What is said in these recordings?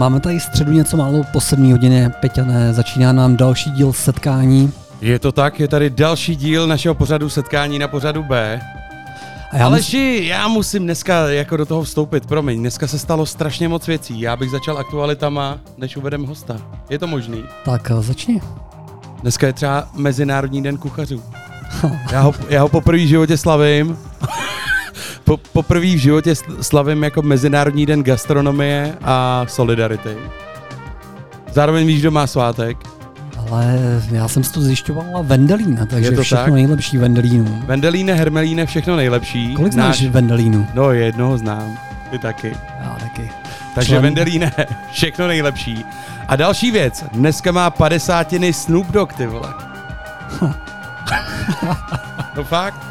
Máme tady středu něco málo po 7 hodině, Peťané, začíná nám další díl setkání. Je to tak, je tady další díl našeho pořadu setkání na pořadu B. A já Aleši, já musím dneska jako do toho vstoupit, promiň, dneska se stalo strašně moc věcí, já bych začal aktualitama, než uvedem hosta. Je to možný? Tak eh, začni. Dneska je třeba Mezinárodní den kuchařů. Já ho, já ho poprvé v životě slavím. Po, poprvé v životě sl- slavím jako Mezinárodní den gastronomie a solidarity. Zároveň víš, kdo má svátek. Ale já jsem si to zjišťovala Vendelína, takže Je to všechno tak? nejlepší Vendelínu. Vendelíne, Hermelíne, všechno nejlepší. Kolik znáš Vendelínu? No, jednoho znám. Ty taky. Já taky. Takže Člen- Vendelíne, všechno nejlepší. A další věc, dneska má padesátiny Snoop Dogg, ty vole. no fakt.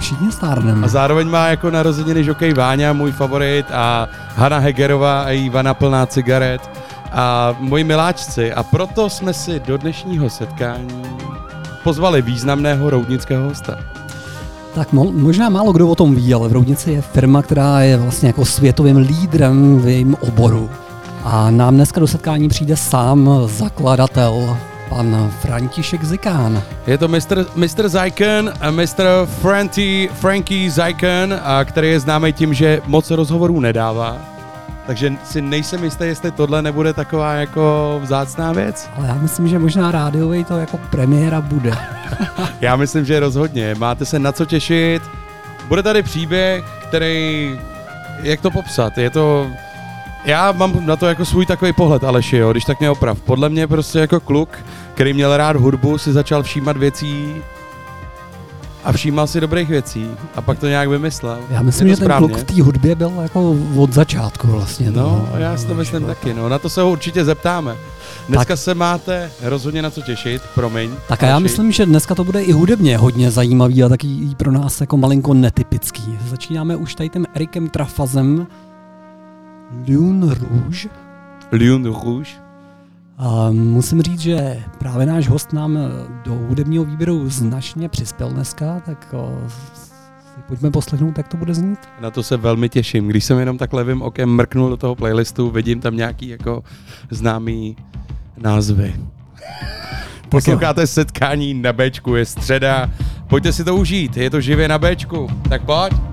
Všichni stárneme. A zároveň má jako narozeniny Žokej Váňa, můj favorit, a Hanna Hegerová a Ivana plná cigaret a moji miláčci. A proto jsme si do dnešního setkání pozvali významného roudnického hosta. Tak mo- možná málo kdo o tom ví, ale v Roudnici je firma, která je vlastně jako světovým lídrem v jejím oboru. A nám dneska do setkání přijde sám zakladatel, pan František Zikán. Je to Mr. Mr. Zajken a Mr. Franti, Frankie Zajken, a který je známý tím, že moc rozhovorů nedává. Takže si nejsem jistý, jestli tohle nebude taková jako vzácná věc. Ale já myslím, že možná rádiový to jako premiéra bude. Já myslím, že rozhodně. Máte se na co těšit. Bude tady příběh, který, jak to popsat, je to, já mám na to jako svůj takový pohled, Aleši, jo, když tak mě oprav. Podle mě prostě jako kluk, který měl rád hudbu, si začal všímat věcí a všímal si dobrých věcí a pak to nějak vymyslel. Já myslím, že to ten správně? kluk v té hudbě byl jako od začátku vlastně. No, toho já si to myslím taky, no. Na to se ho určitě zeptáme. Dneska se máte rozhodně na co těšit, promiň. Tak a já myslím, že dneska to bude i hudebně hodně zajímavý a taky pro nás jako malinko netypický. Začínáme už tady tím Erikem Trafazem Lune Rouge. Lion Rouge. A musím říct, že právě náš host nám do hudebního výběru značně přispěl dneska, tak o, si pojďme poslechnout, jak to bude znít. Na to se velmi těším. Když jsem jenom tak levým okem mrknul do toho playlistu, vidím tam nějaký jako známý názvy. Posloucháte setkání na Bčku, je středa. Pojďte si to užít, je to živě na Bčku. Tak pojď.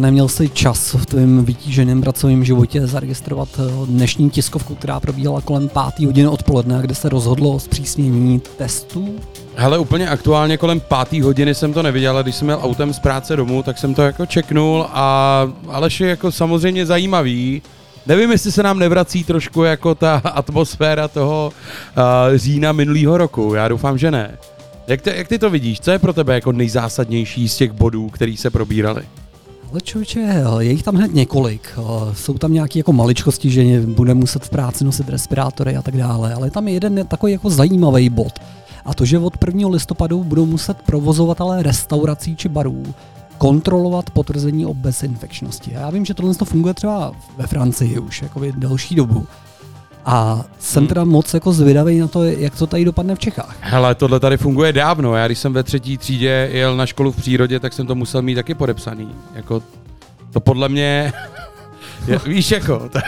Neměl jsi čas v tvém vytíženém pracovním životě zaregistrovat eh, dnešní tiskovku, která probíhala kolem 5. hodiny odpoledne, kde se rozhodlo o zpřísnění testů? Hele, úplně aktuálně kolem páté hodiny jsem to neviděl, ale když jsem měl autem z práce domů, tak jsem to jako čeknul a Aleš je jako samozřejmě zajímavý. Nevím, jestli se nám nevrací trošku jako ta atmosféra toho uh, října minulého roku. Já doufám, že ne. Jak, te, jak ty to vidíš? Co je pro tebe jako nejzásadnější z těch bodů, který se probírali? Ale člověče, je jich tam hned několik. Eh, Jsou tam nějaké jako maličkosti, že bude muset v práci nosit respirátory a tak dále, ale tam je jeden takový jako zajímavý bod. A to, že od 1. listopadu budou muset provozovatelé restaurací či barů kontrolovat potvrzení o bezinfekčnosti. Já vím, že tohle to funguje třeba ve Francii už jako delší dobu. A jsem Hmm. teda moc jako zvědavý na to, jak to tady dopadne v Čechách. Hele, tohle tady funguje dávno. Já když jsem ve třetí třídě jel na školu v přírodě, tak jsem to musel mít taky podepsaný. Jako, to podle mě, je, víš jako, to,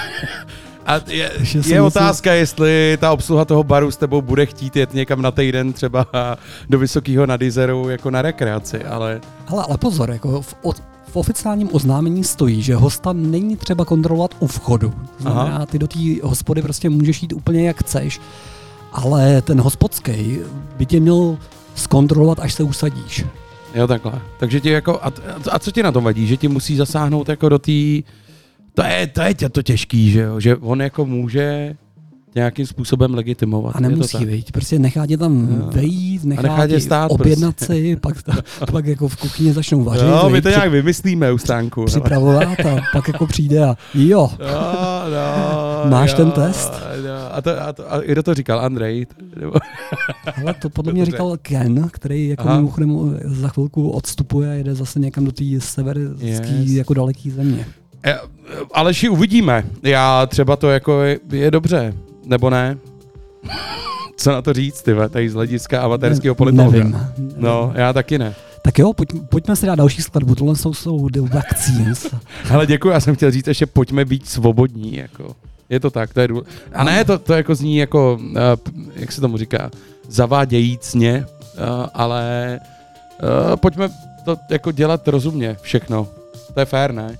a je, je otázka, jestli ta obsluha toho baru s tebou bude chtít jet někam na týden třeba do Vysokého nad Jizerou jako na rekreaci, ale Hele, ale pozor, jako v, od, v oficiálním oznámení stojí, že hosta není třeba kontrolovat u vchodu. Znamená, Aha. ty do té hospody prostě můžeš jít úplně jak chceš, ale ten hospodský by tě měl zkontrolovat, až se usadíš. jo takhle. Takže ti jako, a, a co ti na tom vadí, že ti musí zasáhnout jako do té, to je, to je tě to těžký, že jo, že on jako může nějakým způsobem legitimovat. A nemusí být, prostě nechá tě tam no. vejít, nechá, nechá tě stát prostě. objednat prostě. si, pak, ta, pak jako v kuchyni začnou vařit. No, my to nějak při, vymyslíme u stánku. Připravovat a pak jako přijde a jo, no, no, máš jo, ten no, test. No. A, to, a, to, a kdo to říkal, Andrej? Ale to podle mě říkal Ken, který jako Aha. mimochodem eh, za chvilku odstupuje a jede zase někam do té severské yes. jako daleké země. Eh, eh, Ale si uvidíme. Já třeba to jako je, je dobře. Nebo ne? Co na to říct, ty tady z hlediska avatarského politologa? Nevím, nevím. No, já taky ne. Tak jo, pojď, pojďme si dát další skladbu, tohle jsou, jsou The Vaccines. Hele, děkuji, já jsem chtěl říct ještě pojďme být svobodní, jako. Je to tak, to je důle... A ne, to, to jako zní jako, uh, jak se tomu říká, zavádějícně, uh, ale uh, pojďme to jako dělat rozumně všechno. To je fér, ne?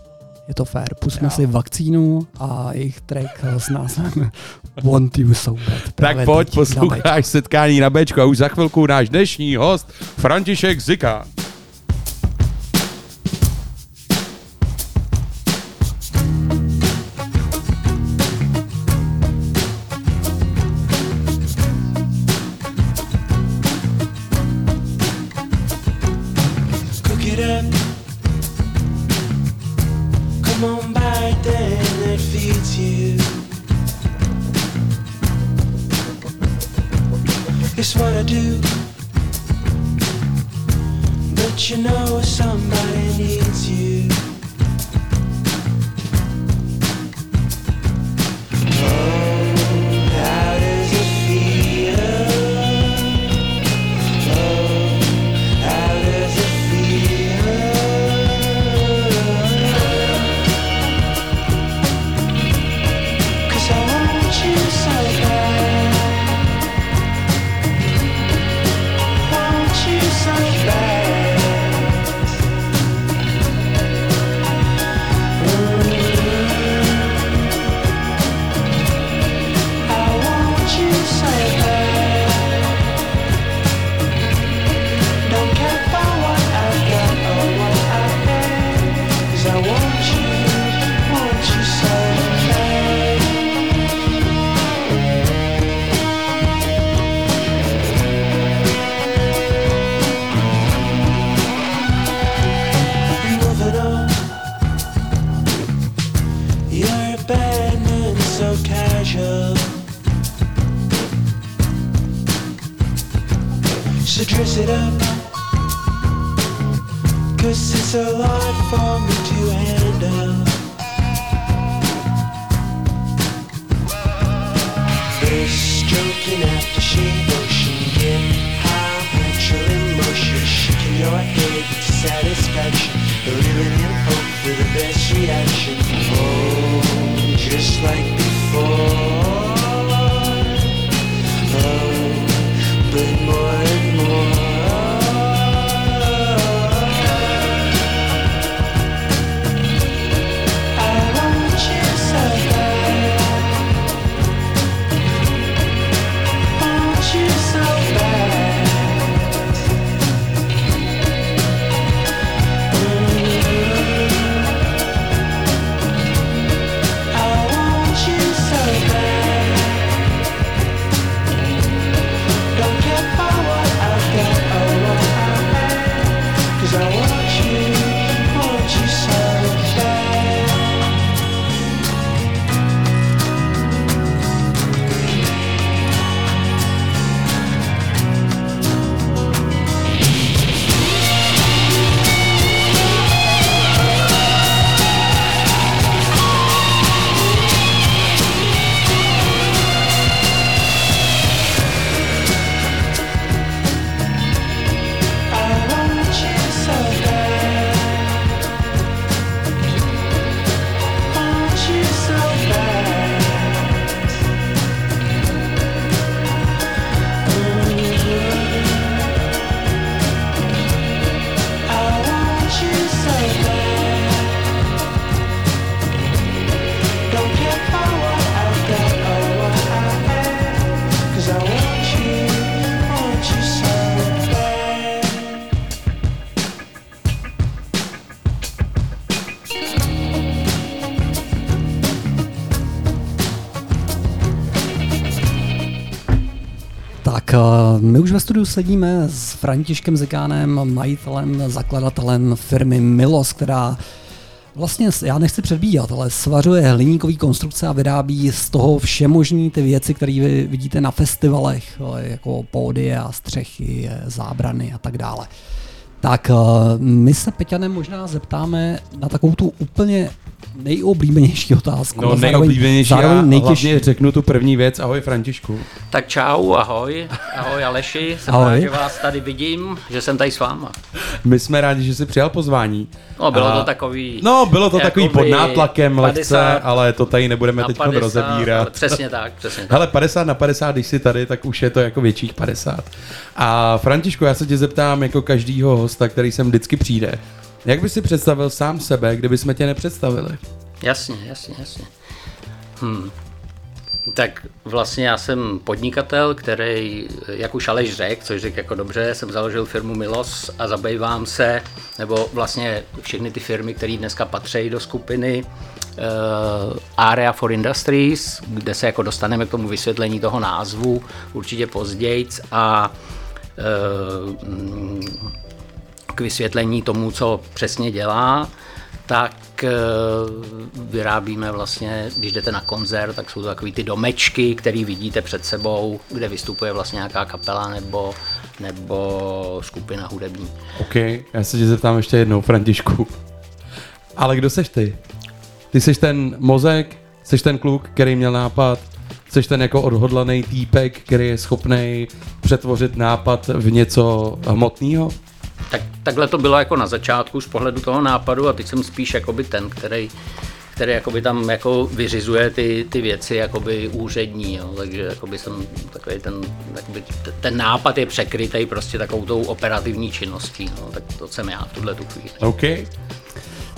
je to fair. Pusme jo. si vakcínu a jejich track eh, s názvem Want You So Bad. Tak pojď, posloucháš setkání na Bčko a už za chvilku náš dnešní host František Zika. Yeah. I do. But you know, some. Tak, eh, my už ve studiu sedíme s Františkem Zikánem, majitelem, zakladatelem firmy Milos, která vlastně, já nechci předbíhat, ale svařuje hliníkový konstrukce a vyrábí z toho všemožní ty věci, které vy vidíte na festivalech, eh, jako pódie a střechy, eh, zábrany a tak dále. Tak my se Peťanem možná zeptáme na takovou tu úplně nejoblíbenější otázku. No zároveň- nejoblíbenější, zároveň nejtěžší. hlavně řeknu tu první věc. Ahoj Františku. Tak čau, ahoj, ahoj Aleši, jsem Ahoj. rád, že vás tady vidím, že jsem tady s váma. My jsme rádi, že jsi přijal pozvání. No, bylo A- to takový... No, bylo to takový pod nátlakem lehce, 50 ale to tady nebudeme teď 50, ale rozebírat. Přesně tak, přesně tak. Hele, 50 na 50, když jsi tady, tak už je to jako větších 50. A Františku, já se tě zeptám jako každýho hosta, který sem vždycky přijde. Jak bys si představil sám sebe, kdyby jsme tě nepředstavili? Jasně, jasně, jasně. Hm. Tak vlastně já jsem podnikatel, který, jak už Aleš řekl, což řekl jako dobře, jsem založil firmu Milos a zabývám se, nebo vlastně všechny ty firmy, které dneska patří do skupiny uh, Area for Industries, kde se jako dostaneme k tomu vysvětlení toho názvu určitě později a uh, k vysvětlení tomu, co přesně dělá, tak eh, vyrábíme vlastně, když jdete na koncert, tak jsou to takový ty domečky, které vidíte před sebou, kde vystupuje vlastně nějaká kapela nebo, nebo skupina hudební. OK, já se tě zeptám ještě jednou, Františku. Ale kdo seš ty? Ty seš ten mozek, seš ten kluk, který měl nápad, seš ten jako odhodlaný týpek, který je schopný přetvořit nápad v něco hmotného? Tak, takhle to bylo jako na začátku z pohledu toho nápadu a teď jsem spíš jakoby ten, který, který jakoby tam jako vyřizuje ty, ty věci jakoby úřední, jo. takže jakoby jsem takový ten, jakoby ten nápad je překrytý prostě takovou tou operativní činností, no. tak to jsem já v tuhle tu chvíli. OK.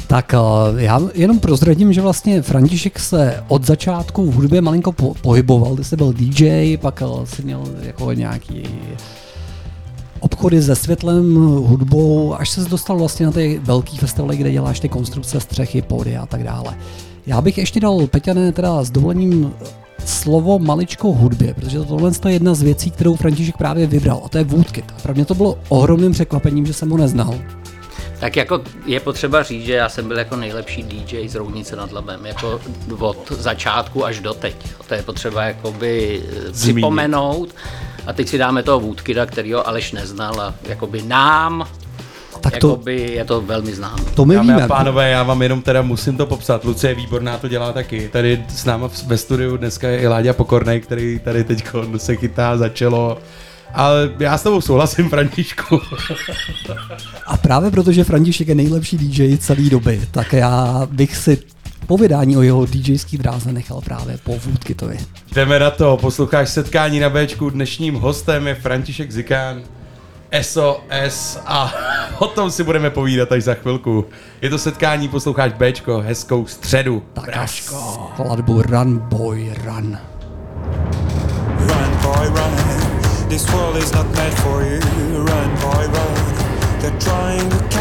Tak eh, já jenom prozradím, že vlastně František se od začátku v hudbě malinko po- pohyboval. Ty jsi byl DJ, pak eh, jsi měl jako nějaký obchody se světlem, hudbou, až se dostal vlastně na ty velký festivaly, kde děláš ty konstrukce, střechy, pódy a tak dále. Já bych ještě dal, Peťané, teda s dovolením slovo maličko hudbě, protože tohle je jedna z věcí, kterou František právě vybral, a to je Woodkit. A pro mě to bylo ohromným překvapením, že jsem ho neznal. Tak jako je potřeba říct, že já jsem byl jako nejlepší DJ z Roudnice nad Labem, jako od začátku až do teď. To je potřeba jakoby eh, připomenout. A teď si dáme toho Woodkida, kterýho Aleš neznal a jakoby nám Tak to, jakoby je to velmi známé. to my Dámy víme. a pánové, já vám jenom teda musím to popsat. Lucie je výborná, to dělá taky. Tady s náma v- ve studiu dneska je i Láďa Pokornej, který tady teď se chytá za čelo. Ale já s tebou souhlasím, Františku. A právě protože František je nejlepší DJ celé doby, tak já bych si povědání o jeho DJský dráze nechal právě po Woodkitovi. Jdeme na to, posloucháš setkání na Bčku, dnešním hostem je František Zikán, SOS a o tom si budeme povídat až za chvilku. Je to setkání, posloucháš Bčko, hezkou středu. Tak a skladbu Run Boy Run. Run, boy, run. This world is not meant for you. Run, boy, run. They're trying to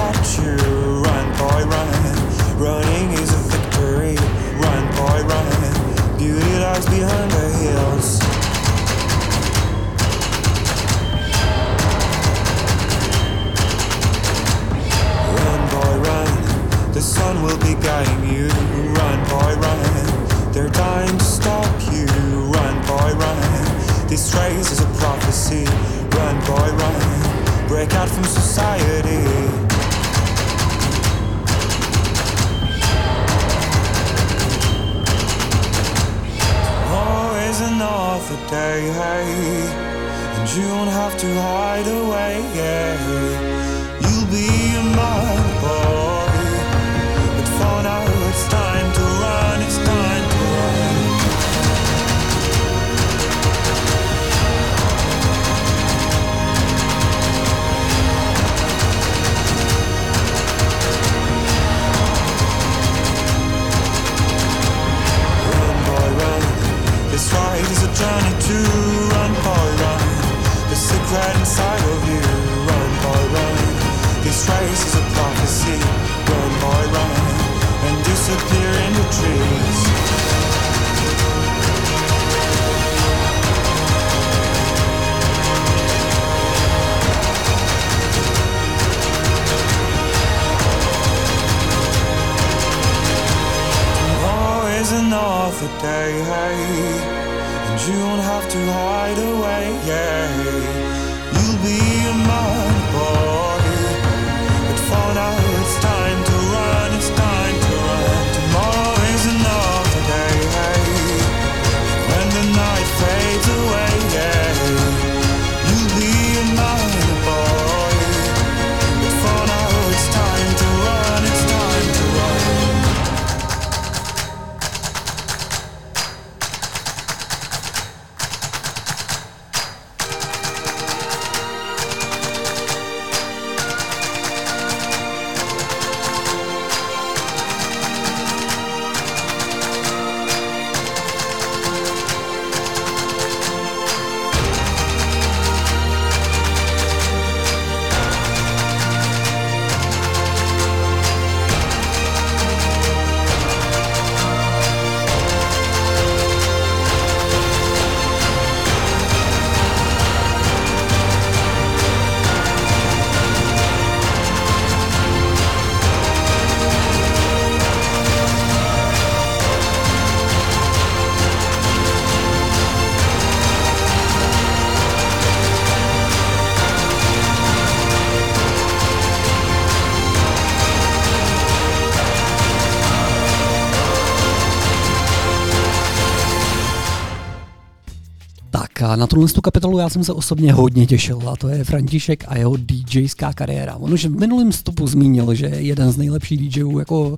na tuhle tu kapitolu já jsem se osobně hodně těšil a to je František a jeho DJská kariéra. On už v minulém vstupu zmínil, že je jeden z nejlepších DJů jako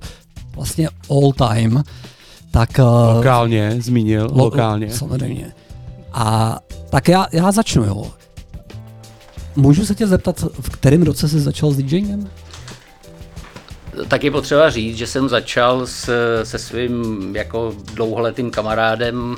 vlastně all time. Tak, eh, Lokálně, zmínil, lo- lokálně. Samozřejmě. A tak já, já začnu, jo. Můžu se tě zeptat, v kterém roce jsi začal s DJingem? Tak je potřeba říct, že jsem začal s, se svým jako dlouholetým kamarádem,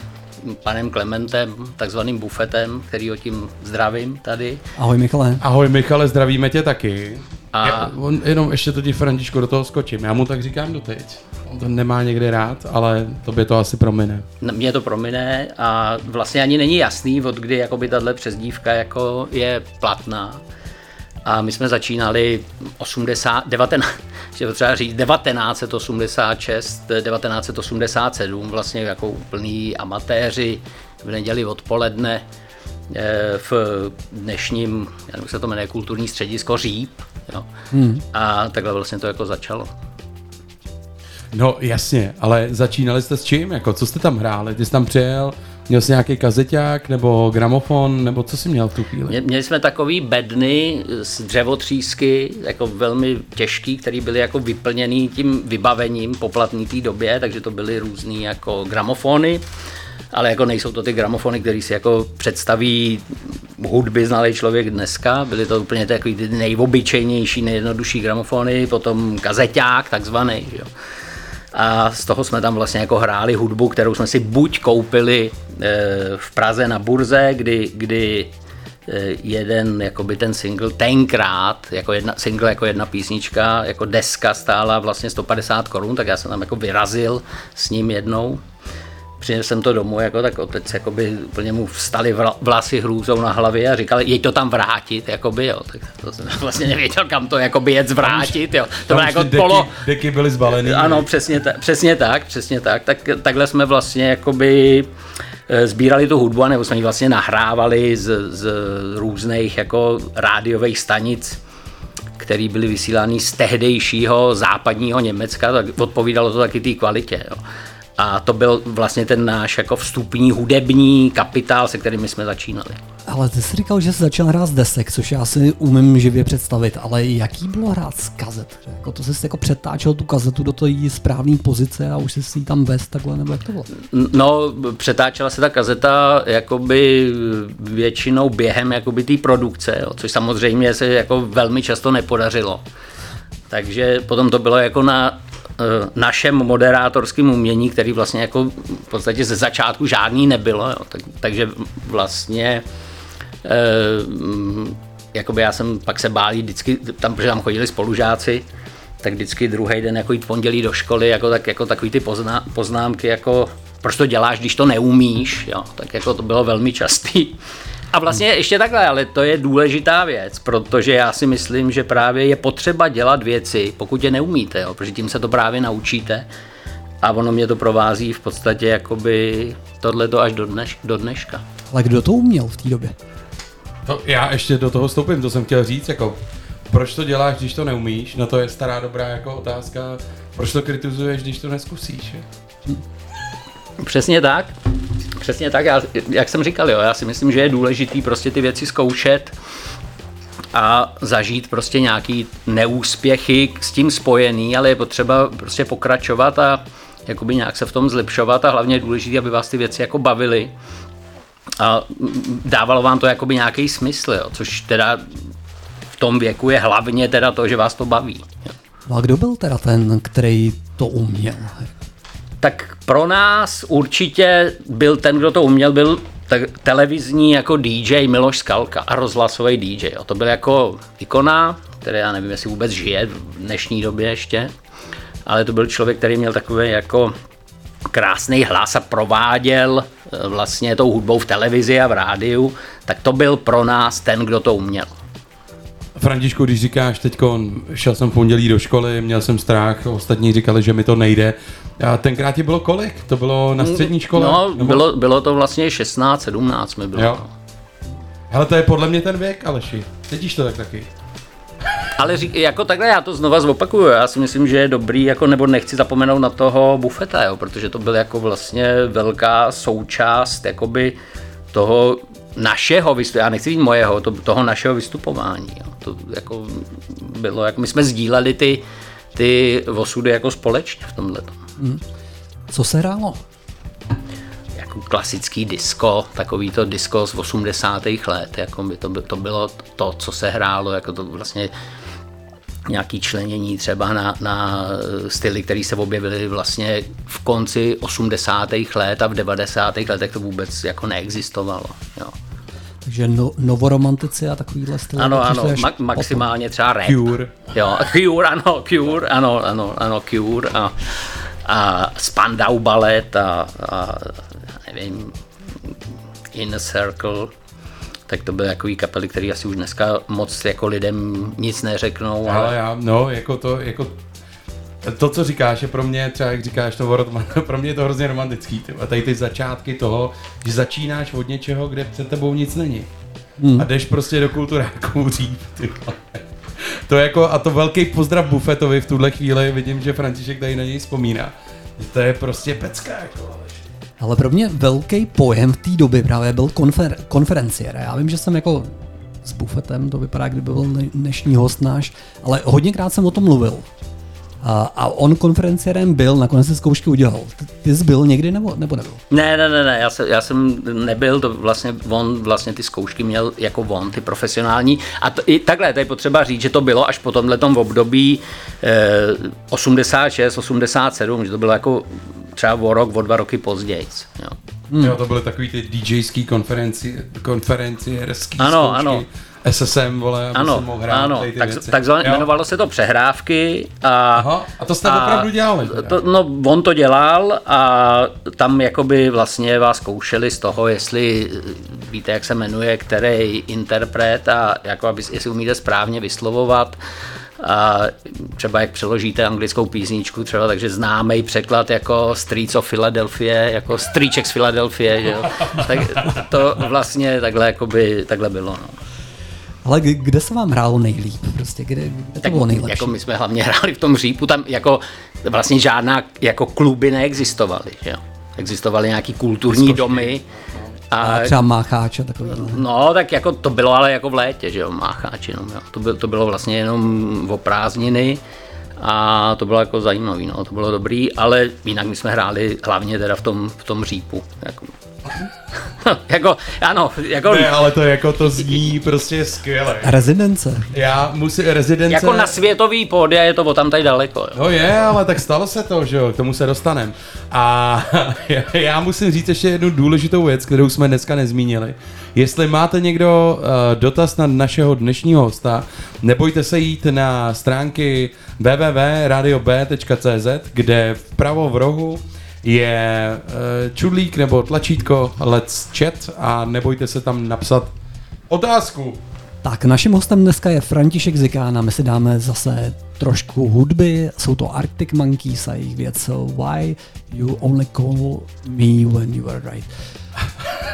panem Klementem, takzvaným bufetem, který ho tím zdravím tady. Ahoj Michale. Ahoj Michale, zdravíme tě taky. A- Já, on, jenom ještě to ti Františko do toho skočím, já mu tak říkám doteď. On to nemá někdy rád, ale tobě to asi promine. Mně to promine a vlastně ani není jasný, od kdy jakoby tahle přezdívka jako je platná. A my jsme začínali 80, 19, že třeba říct 1986, 1987, vlastně jako úplný amatéři v neděli odpoledne eh, v dnešním, já nevím, jak se to jmenuje, kulturní středisko Říp. Jo. Hmm. A takhle vlastně to jako začalo. No jasně, ale začínali jste s čím? Jako, co jste tam hráli? Ty jsi tam přijel, měl jsi nějaký kazeťák nebo gramofon, nebo co jsi měl v tu chvíli? Mě- Měli jsme takový bedny z dřevotřísky, jako velmi těžký, který byly jako vyplněný tím vybavením poplatný té době, takže to byly různý jako gramofony, ale jako nejsou to ty gramofony, které si jako představí hudby znalý člověk dneska, byly to úplně takový ty nejobyčejnější, nejjednodušší gramofony, potom kazeťák takzvaný, jo. A z toho jsme tam vlastně jako hráli hudbu, kterou jsme si buď koupili v Praze na burze, kdy, kdy eh, jeden jakoby ten single tenkrát, jako jedna, single jako jedna písnička, jako deska stála vlastně 150 korun, tak já jsem tam jako vyrazil s ním jednou. Přinesl jsem to domů, jako, tak otec jakoby, úplně mu vstali vla- vlasy hrůzou na hlavě a říkal, jej to tam vrátit, jakoby, jo. Tak to jsem vlastně nevěděl, kam to jakoby jet zvrátit, jo. To bylo jako deky, polo, deky byly zbalený. ano, přesně, ta, přesně tak, přesně tak. tak. Takhle jsme vlastně jakoby eh, sbírali tu hudbu, nebo jsme ji vlastně nahrávali z, z různých jako rádiových stanic, které byly vysílány z tehdejšího západního Německa, tak odpovídalo to taky té kvalitě. Jo. A to byl vlastně ten náš jako vstupní hudební kapitál, se kterým my jsme začínali. Ale ty jsi říkal, že jsi začal hrát z desek, což já si umím živě představit, ale jaký bylo hrát z kazet? Jako to jsi jako přetáčel tu kazetu do té správné pozice a už jsi si ji tam vez takhle, nebo jak to bylo? No, přetáčela se ta kazeta jakoby většinou během jakoby té produkce, jo, což samozřejmě se jako velmi často nepodařilo. Takže potom to bylo jako na našem moderátorském umění, který vlastně jako v podstatě ze začátku žádný nebylo, jo. Tak, takže vlastně eh, jakoby já jsem pak se bál vždycky, tam, protože tam chodili spolužáci, tak vždycky druhý den jako jít pondělí do školy, jako, tak, jako takový ty pozná, poznámky, jako proč to děláš, když to neumíš, jo, tak jako to bylo velmi častý. A vlastně ještě takhle, ale to je důležitá věc, protože já si myslím, že právě je potřeba dělat věci, pokud je neumíte, jo, protože tím se to právě naučíte. a ono mě to provází v podstatě jakoby tohleto až do, dneš, do dneška. Ale kdo to uměl v té době? To, já ještě do toho vstoupím, to jsem chtěl říct, jako proč to děláš, když to neumíš? No to je stará dobrá jako otázka. Proč to kritizuješ, když to neskusíš? Je? Přesně tak. Přesně tak, já, jak jsem říkal, jo, já si myslím, že je důležitý prostě ty věci zkoušet a zažít prostě nějaký neúspěchy s tím spojený, ale je potřeba prostě pokračovat a jakoby nějak se v tom zlepšovat a hlavně je důležité, aby vás ty věci jako bavily a dávalo vám to jakoby nějaký smysl, jo, což teda v tom věku je hlavně teda to, že vás to baví. No a kdo byl teda ten, který to uměl? Tak pro nás určitě byl ten, kdo to uměl, byl te- televizní jako DJ Miloš Skalka a rozhlasový DJ. Jo. To byl jako ikona, který já nevím, jestli vůbec žije v dnešní době ještě, ale to byl člověk, který měl takový jako krásný hlas a prováděl eh, vlastně tou hudbou v televizi a v rádiu, tak to byl pro nás ten, kdo to uměl. Františku, když říkáš teď, šel jsem v pondělí do školy, měl jsem strach, ostatní říkali, že mi to nejde. A tenkrát ti bylo kolik? To bylo na střední škole? No, Nebo- bylo, bylo to vlastně 16, 17 mi bylo. Jo. Hele, to je podle mě ten věk, Aleši. Cítíš to tak taky? Ale řík, jako takhle já to znova zopakuju, já si myslím, že je dobrý, jako nebo nechci zapomenout na toho bufeta, jo, protože to byl jako vlastně velká součást jakoby toho našeho vystupování, já nechci říct mojeho, to, toho našeho vystupování. Jo. To jako bylo, jako my jsme sdíleli ty, ty osudy jako společně v tomhle. Co se hrálo? Jako klasický disco, takový to disco z 80. let, jako by to, to bylo to, co se hrálo, jako to vlastně nějaký členění třeba na, na styly, které se objevily vlastně v konci 80. let a v 90. letech to vůbec jako neexistovalo. Jo. Takže no, novoromantici a takovýhle styl. Ano, ano, ma- potom. maximálně třeba rap. Cure. Jo, Cure, ano, Cure, ano, ano, ano, Cure a, a Spandau Ballet a, a nevím, Inner Circle, tak to byly takový kapely, které asi už dneska moc jako lidem nic neřeknou, Ale ale já, no, jako to, jako to, co říkáš, je pro mě, třeba jak říkáš to Worotman, pro mě je to hrozně romantický. Ty. A tady ty začátky toho, že začínáš od něčeho, kde před tebou nic není. Hmm. A jdeš prostě do kulturáků dřív. Ty. To je jako, a to velký pozdrav Buffetovi v tuhle chvíli, vidím, že František tady na něj vzpomíná. To je prostě pecka, jako. Ale pro mě velký pojem v té době právě byl konfer- konferenciér. Já vím, že jsem jako s bufetem, to vypadá, kdyby byl dne- dnešní host náš, ale hodněkrát jsem o tom mluvil. A, a on konferenciérem byl, nakonec se zkoušky udělal. Ty, jsi byl někdy nebo, nebo nebyl? Ne, ne, ne, ne, já, se, já jsem nebyl, to vlastně, on vlastně ty zkoušky měl jako on, ty profesionální. A to, i takhle, to je potřeba říct, že to bylo až po tomhletom období eh, 86, 87, že to bylo jako třeba o rok, o dva roky později. Jo. Hmm. Jo, to byly takový ty DJský konferenci, konferenciérský Ano, zkoušky. ano. SSM, vole, aby Ano, se mohl hrát ano, tak, věci. takzvané, Jo. jmenovalo se to přehrávky a, Aha, a to jste opravdu dělali teda? To, no, on to dělal a tam jakoby vlastně vás zkoušeli z toho, jestli eh, víte, jak se jmenuje, který interpret a jako aby, jestli umíte správně vyslovovat a třeba jak přeložíte anglickou písničku, třeba takže známý překlad jako Streets of Philadelphia, jako Stříček z Filadelfie, že jo? tak to vlastně takhle, jakoby, takhle bylo. No. Ale kde se vám hrálo nejlíp? Prostě kde, kde to bylo nejlepší? Jako my jsme hlavně hráli v tom řípu, tam jako vlastně žádná jako kluby neexistovaly, že jo. Existovaly nějaký kulturní domy a A třeba mácháč a takový. No, tak jako to bylo ale jako v létě, že jo, mácháč jenom, jo. To, bylo, to bylo vlastně jenom o prázdniny a to bylo jako zajímavý, no, to bylo dobrý, ale jinak my jsme hráli hlavně teda v tom, v tom řípu, jako. jako, ano, jako, Ne, ale to jako to zní prostě skvěle. Rezidence. Já musím, rezidence... jako na světový pódia je to o tam tady daleko, jo. No je, ale tak stalo se to, že jo, k tomu se dostanem. A já- já musím říct ještě jednu důležitou věc, kterou jsme dneska nezmínili. Jestli máte někdo uh, dotaz na našeho dnešního hosta, nebojte se jít na stránky www.radiob.cz, kde vpravo v rohu je uh, čudlík nebo tlačítko Let's Chat a nebojte se tam napsat otázku. Tak, naším hostem dneska je František Zikán a my si dáme zase trošku hudby. Jsou to Arctic Monkeys a jejich věc eh, Why You Only Call Me When You Are Right.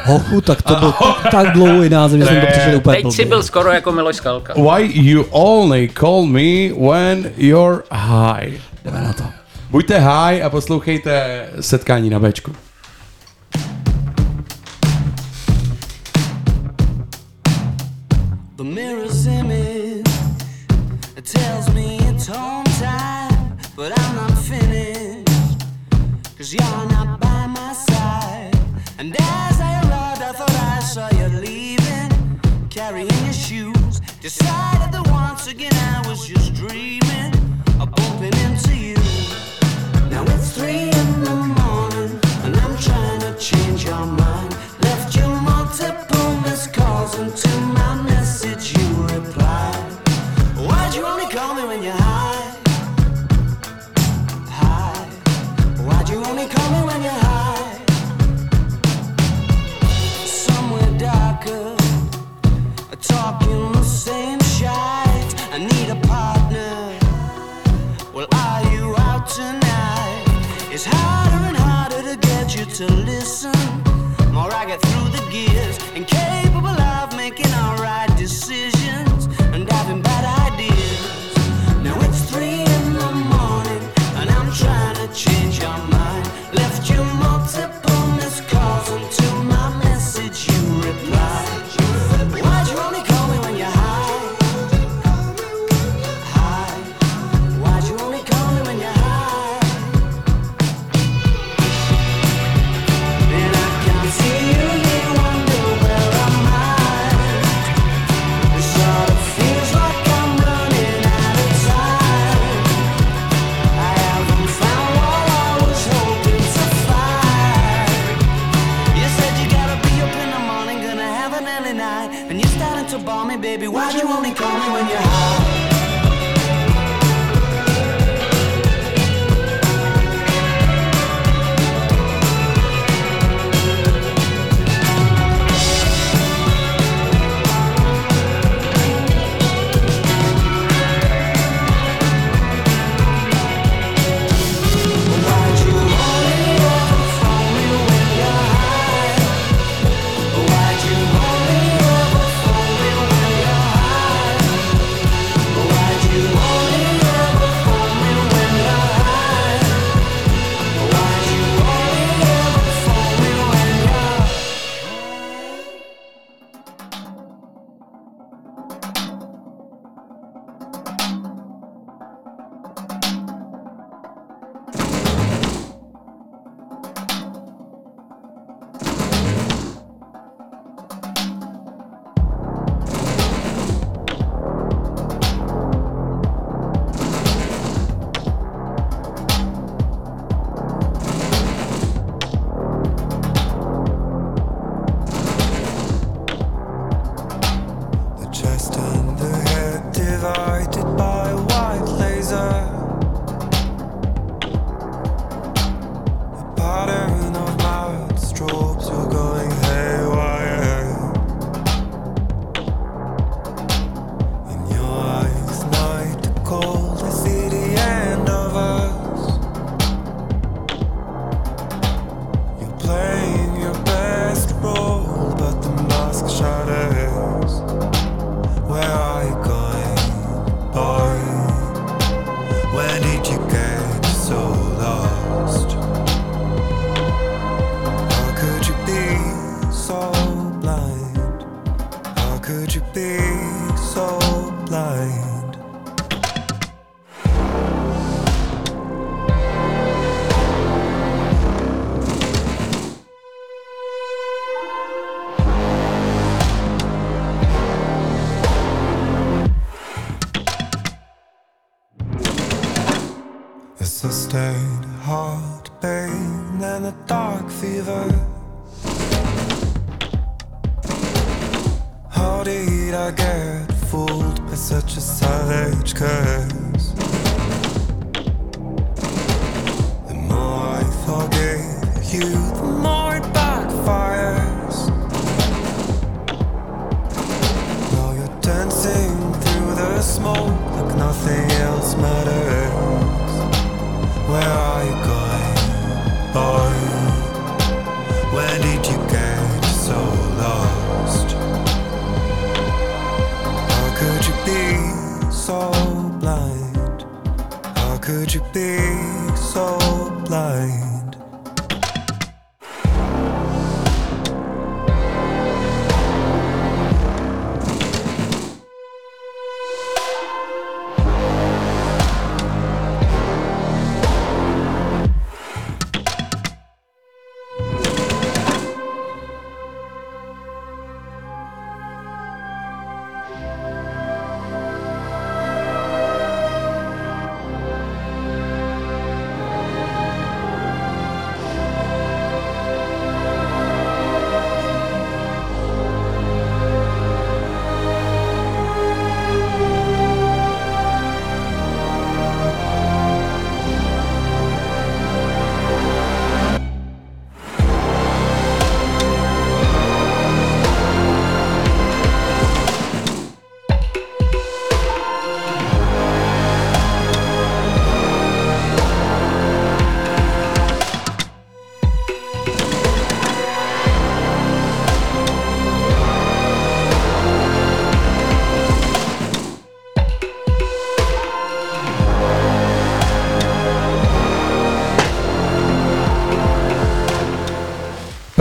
Hochu, tak to byl tak dlouhý název, že jsem to přišel úplně Teď jsi byl skoro jako Miloš Skalka. Why you only call me when you're high. Jdeme na to. Buďte high a poslouchejte setkání na Bčku.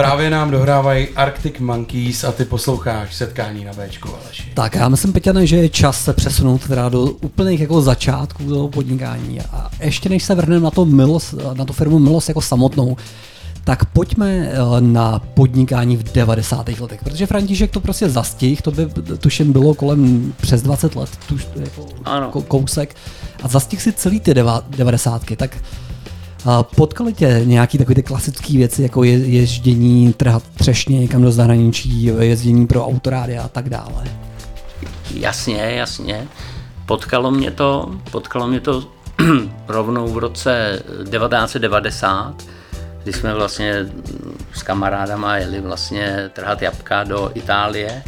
Právě nám dohrávají Arctic Monkeys a ty posloucháš setkání na Bčku, Aleši. Tak já myslím, Peťane, že je čas se přesunout teda do úplných jako začátků toho podnikání. A ještě než se vrhneme na, to Milos, na tu firmu Milos jako samotnou, tak pojďme eh, na podnikání v 90. letech, protože František to prostě zastih, to by tuším bylo kolem přes 20 let, tuž, jako Ano. ko- kousek, a zastih si celý ty deva, 90. Tak potkali tě nějaký takový ty klasické věci, jako je, ježdění, trhat třešně někam do zahraničí, jezdění pro autorády a tak dále? Jasně, jasně. Potkalo mě to, potkalo mě to rovnou v roce 1990, kdy jsme vlastně s kamarádama jeli vlastně trhat jabka do Itálie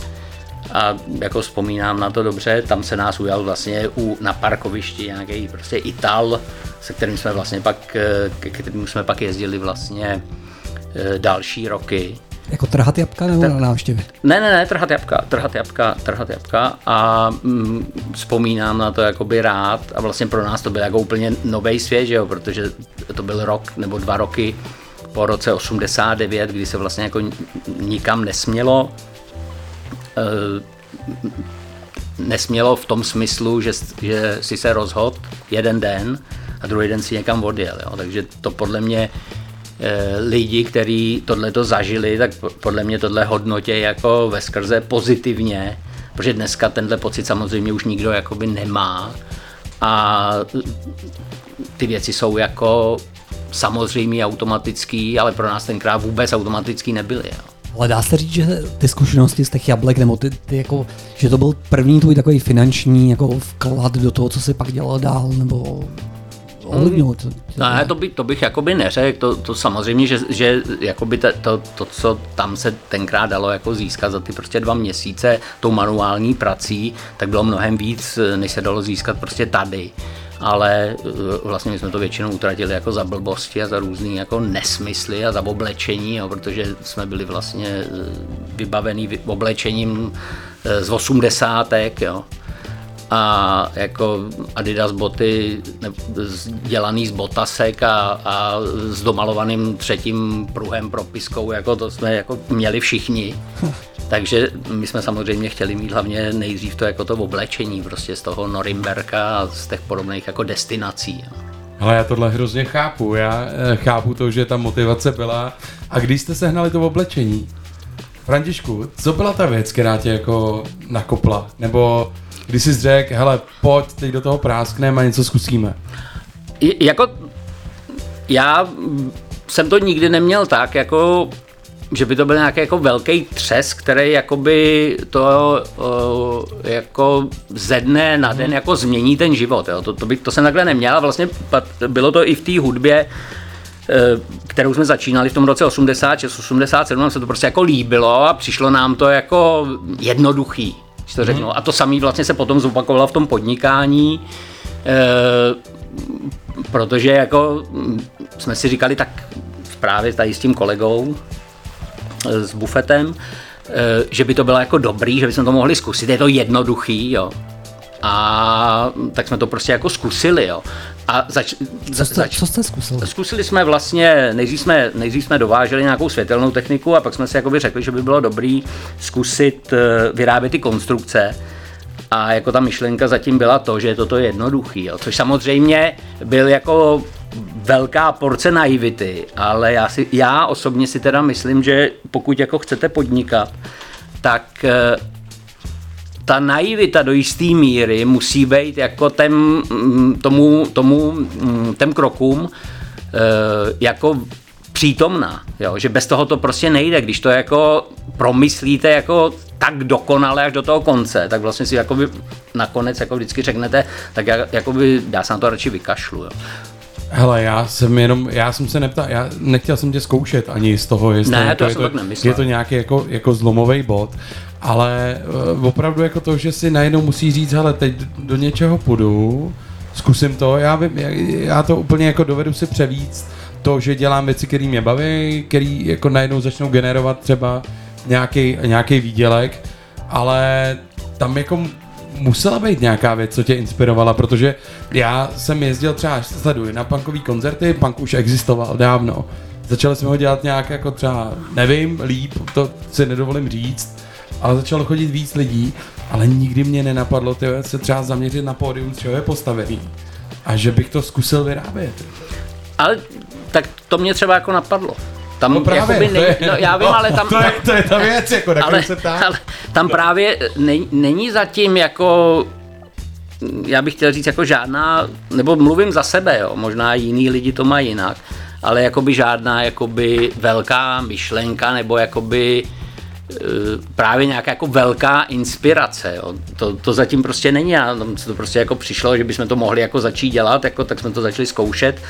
a jako vzpomínám na to dobře, tam se nás ujal vlastně u, na parkovišti nějaký prostě Ital, se kterým jsme vlastně pak, eh, ke kterým jsme pak jezdili vlastně eh, další roky. Jako trhat jabka nebo na návštěvy? Ne, ne, ne, trhat jabka, trhat jabka, trhat jabka a mm, vzpomínám na to jakoby rád a vlastně pro nás to byl jako úplně nový svět, že jo, protože to byl rok nebo dva roky po roce 89, kdy se vlastně jako nikam nesmělo. E, nesmělo v tom smyslu, že, že si se rozhod jeden den a druhý den si někam odjel. Jo. Takže to podle mě eh, lidi, kteří tohle to zažili, tak po- podle mě tohle hodnotě jako ve skrze pozitivně, protože dneska tenhle pocit samozřejmě už nikdo jakoby nemá a ty věci jsou jako samozřejmě automatický, ale pro nás tenkrát vůbec automatický nebyly. Jo. Ale dá se říct, že ty zkušenosti z těch jablek, nebo ty, ty jako, že to byl první tvůj takový finanční jako vklad do toho, co si pak dělal dál, nebo ovlivnilo to? Ne, to, by, to bych jakoby neřekl, to, to samozřejmě, že, že jakoby to, to, to, co tam se tenkrát dalo jako získat za ty prostě dva měsíce tou manuální prací, tak bylo mnohem víc, než se dalo získat prostě tady. Ale eh, vlastně my jsme to většinou utratili jako za blbosti a za různý jako nesmysly a za oblečení, jo, protože jsme byli vlastně eh, vybavený vy- oblečením eh, z osmdesátek, jo a jako Adidas boty dělaný z botasek a, a s domalovaným třetím pruhem propiskou, jako to jsme jako měli všichni. Takže my jsme samozřejmě chtěli mít hlavně nejdřív to jako to oblečení prostě z toho Norimberka a z těch podobných jako destinací. Ale já tohle hrozně chápu, já eh, chápu to, že ta motivace byla. A když jste sehnali to oblečení? Františku, co byla ta věc, která tě jako nakopla? Nebo když jsi řekl, hele, pojď, teď do toho práskneme a něco zkusíme. I- jako já jsem to nikdy neměl tak, jako že by to byl nějaký jako velký třes, který jakoby to uh, jako ze dne na den jako změní ten život. Jo. To, to, by, to jsem takhle neměl a vlastně bylo to i v té hudbě, eh, kterou jsme začínali v tom roce 86, 87, nám se to prostě jako líbilo a přišlo nám to jako jednoduchý, když to řeknu. A to samé vlastně se potom zopakovalo v tom podnikání, eh, protože jako mm, jsme si říkali tak právě tady s tím kolegou, s bufetem, eh, že by to bylo jako dobrý, že bychom to mohli zkusit, je to jednoduchý, jo. A tak jsme to prostě jako zkusili, jo. A zač, Co jste, zač, co jste zkusili? Zkusili jsme vlastně, nejdřív jsme, nejdřív jsme dováželi nějakou světelnou techniku a pak jsme si jakoby řekli, že by bylo dobrý zkusit eh, vyrábět ty konstrukce. A jako ta myšlenka zatím byla to, že je toto jednoduchý, jo. což samozřejmě byl jako velká porce naivity, ale já, si, já osobně si teda myslím, že pokud jako chcete podnikat, tak eh, ta naivita do jisté míry musí být jako tem, mm, tomu, tomu mm, těm krokům eh, jako přítomná, jo? že bez toho to prostě nejde, když to jako promyslíte jako tak dokonale až do toho konce, tak vlastně si jakoby nakonec jako vždycky řeknete, tak jakoby, já se na to radši vykašlu. Jo? Hele, já jsem jenom, já jsem se neptal, já nechtěl jsem tě zkoušet ani z toho, jestli Ne, to je, nemyslel. je to nějaký jako, jako zlomový bod, ale uh, opravdu jako to, že si najednou musí říct, hele, teď do něčeho půjdu, zkusím to, já vím, já, já to úplně jako dovedu si převíct, to, že dělám věci, které mě baví, které jako najednou začnou generovat třeba nějaký, nějaký výdělek, ale tam jako musela být nějaká věc, co tě inspirovala, protože já jsem jezdil třeba, až sleduji, na punkový koncerty, punk už existoval dávno. Začali jsme ho dělat nějak jako třeba, nevím, líp, to si nedovolím říct, ale začalo chodit víc lidí, ale nikdy mě nenapadlo tyhle, se třeba zaměřit na pódium, čeho je postavený. A že bych to zkusil vyrábět. Ale tak to mě třeba jako napadlo. Tam No právě, to nej, je- no, já vím, no, ale tam, to je- to je ta věc, jako, na ale, se ptám. ale tam právě není, není zatím jako já bych chtěl říct jako žádná, nebo mluvím za sebe, jo, možná jiný lidi to mají jinak, ale jakoby žádná jakoby velká myšlenka nebo jakoby eh, právě nějaká jako velká inspirace, jo. To, to zatím prostě není a tam se to prostě jako přišlo, že bychom to mohli jako začít dělat, jako, tak jsme to začali zkoušet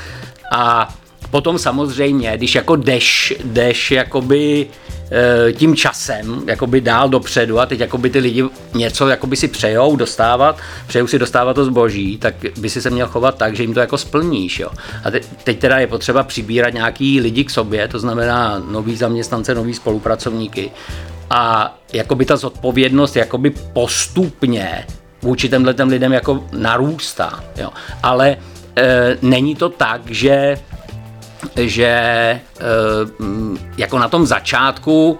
a potom samozřejmě, když jako jdeš, jdeš jakoby eh, tím časem jakoby dál dopředu a teď jakoby ty lidi něco jakoby si přejou dostávat, přejou si dostávat to zboží, tak by si se měl chovat tak, že jim to jako splníš. Jo. A te, teď teda je potřeba přibírat nějaký lidi k sobě, to znamená nový zaměstnance, nový spolupracovníky a jakoby ta zodpovědnost jakoby postupně vůči těmhle těm lidem jako narůstá. Jo. Ale e, není to tak, že že e, mm, jako na tom začátku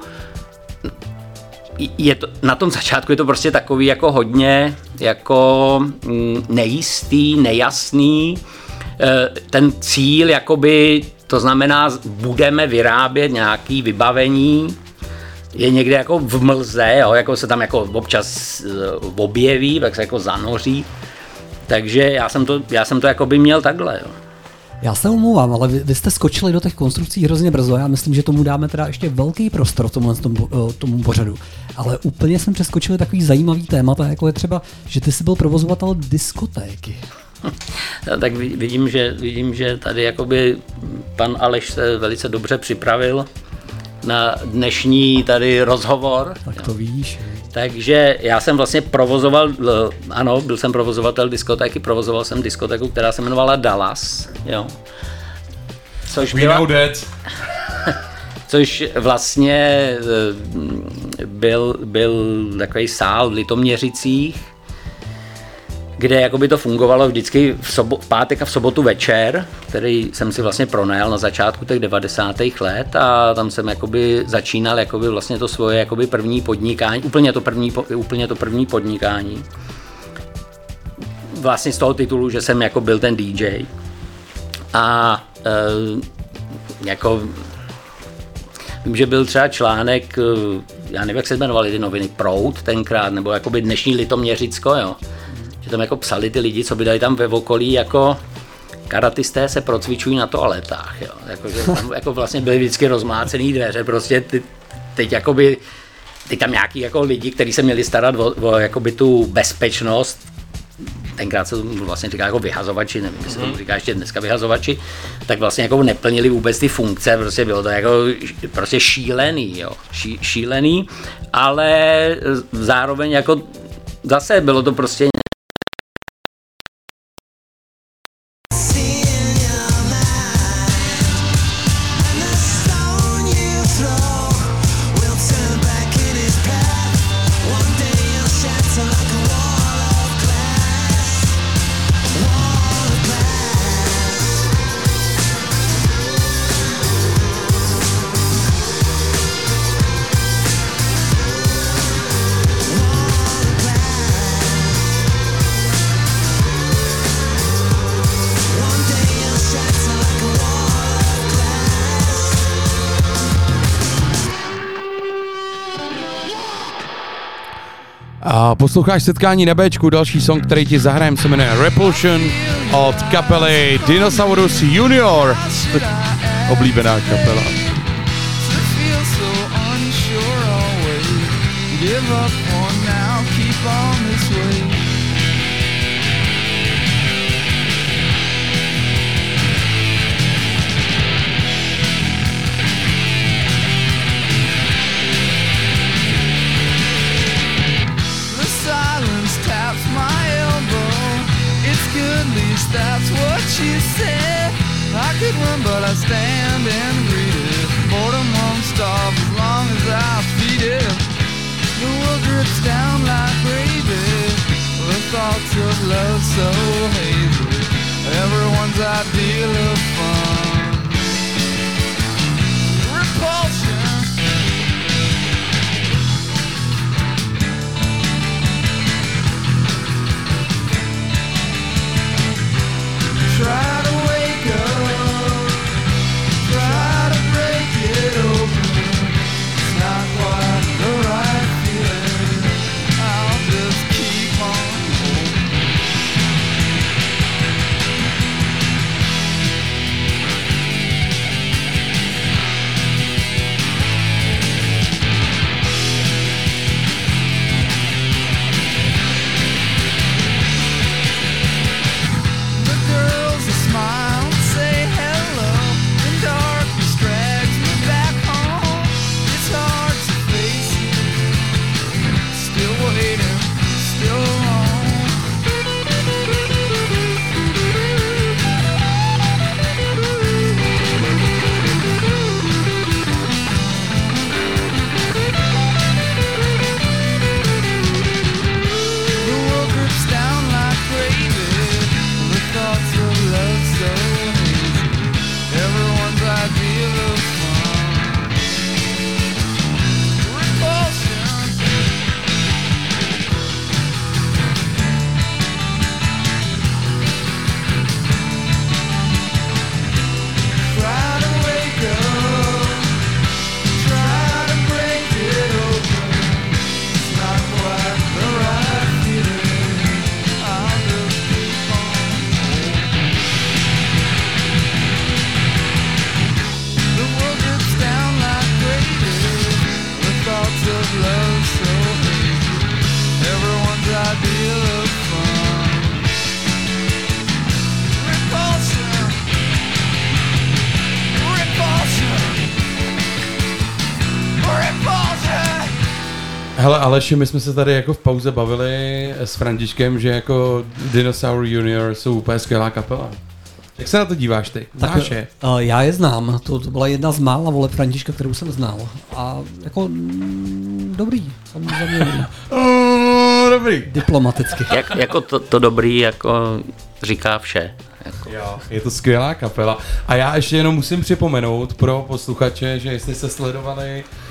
je to, na tom začátku je to prostě takový jako hodně jako mm, nejistý, nejasný. E, ten cíl jakoby, to znamená, budeme vyrábět nějaký vybavení, je někde jako v mlze, jo, jako se tam jako občas e, objeví, tak se jako zanoří. Takže já jsem to, já jsem to jako by měl takhle. Jo. Já se omlouvám, ale vy, vy jste skočili do těch konstrukcí hrozně brzo. Já myslím, že tomu dáme teda ještě velký prostor tomhle tomu, eh, tomu pořadu. Ale úplně jsme přeskočili takový zajímavý témata, jako je třeba, že ty jsi byl provozovatel diskotéky. No, tak vid- vidím, že, vidím, že tady jakoby pan Aleš se velice dobře připravil na dnešní tady rozhovor. Tak to víš. Takže já jsem vlastně provozoval, ano, byl jsem provozovatel diskotéky, provozoval jsem diskotéku, která se jmenovala Dallas, jo. Což We byla, know that. což vlastně eh, byl, byl takový sál v Litoměřicích, kde jakoby to fungovalo vždycky v, sobo, v pátek a v sobotu večer, který jsem si vlastně pronajal na začátku těch 90. let a tam jsem jakoby začínal jakoby vlastně to svoje jakoby první podnikání, úplně to první, úplně to první podnikání. Vlastně z toho titulu, že jsem jako byl ten DJ. A e, jako Vím, že byl třeba článek, eh, já nevím, jak se jmenovaly ty noviny, Prout tenkrát, nebo jakoby dnešní Litoměřicko, jo. Tam jako psali ty lidi, co by dali tam ve okolí, jako karatisté se procvičují na toaletách, jo. Jako, že tam jako vlastně byly vždycky rozmácený dveře, prostě ty, teď jakoby, teď tam nějaký jako lidi, kteří se měli starat o, o jakoby tu bezpečnost, tenkrát se tomu vlastně říká jako vyhazovači, nevím, jestli tomu říká ještě dneska vyhazovači, tak vlastně jako neplnili vůbec ty funkce, prostě bylo to jako prostě šílený, jo, ší, šílený, ale zároveň jako zase bylo to prostě posloucháš setkání na Bčku, další song, který ti zahrajem, se jmenuje Repulsion od kapely Dinosaurus Junior. Oblíbená kapela. Give up for that's what she said. I could run, but I stand and greet it. Boredom won't stop as long as I feed it. The world drips down like gravy. The thoughts of love so hazy. Everyone's ideal of fun. Repulsion. Try Aleši, my jsme se tady jako v pauze bavili s Františkem, že jako Dinosaur Junior jsou úplně skvělá kapela. Jak se na to díváš ty? Znáš je? uh, já je znám, to, to byla jedna z mála voleb Františka, kterou jsem znal. A jako mm, dobrý, samozřejmě dobrý. Dobrý. Diplomaticky. Jak, jako to, to dobrý jako říká vše. Jako. Jo, je to skvělá kapela. A já ještě jenom musím připomenout pro posluchače, že jestli se sledovali uh,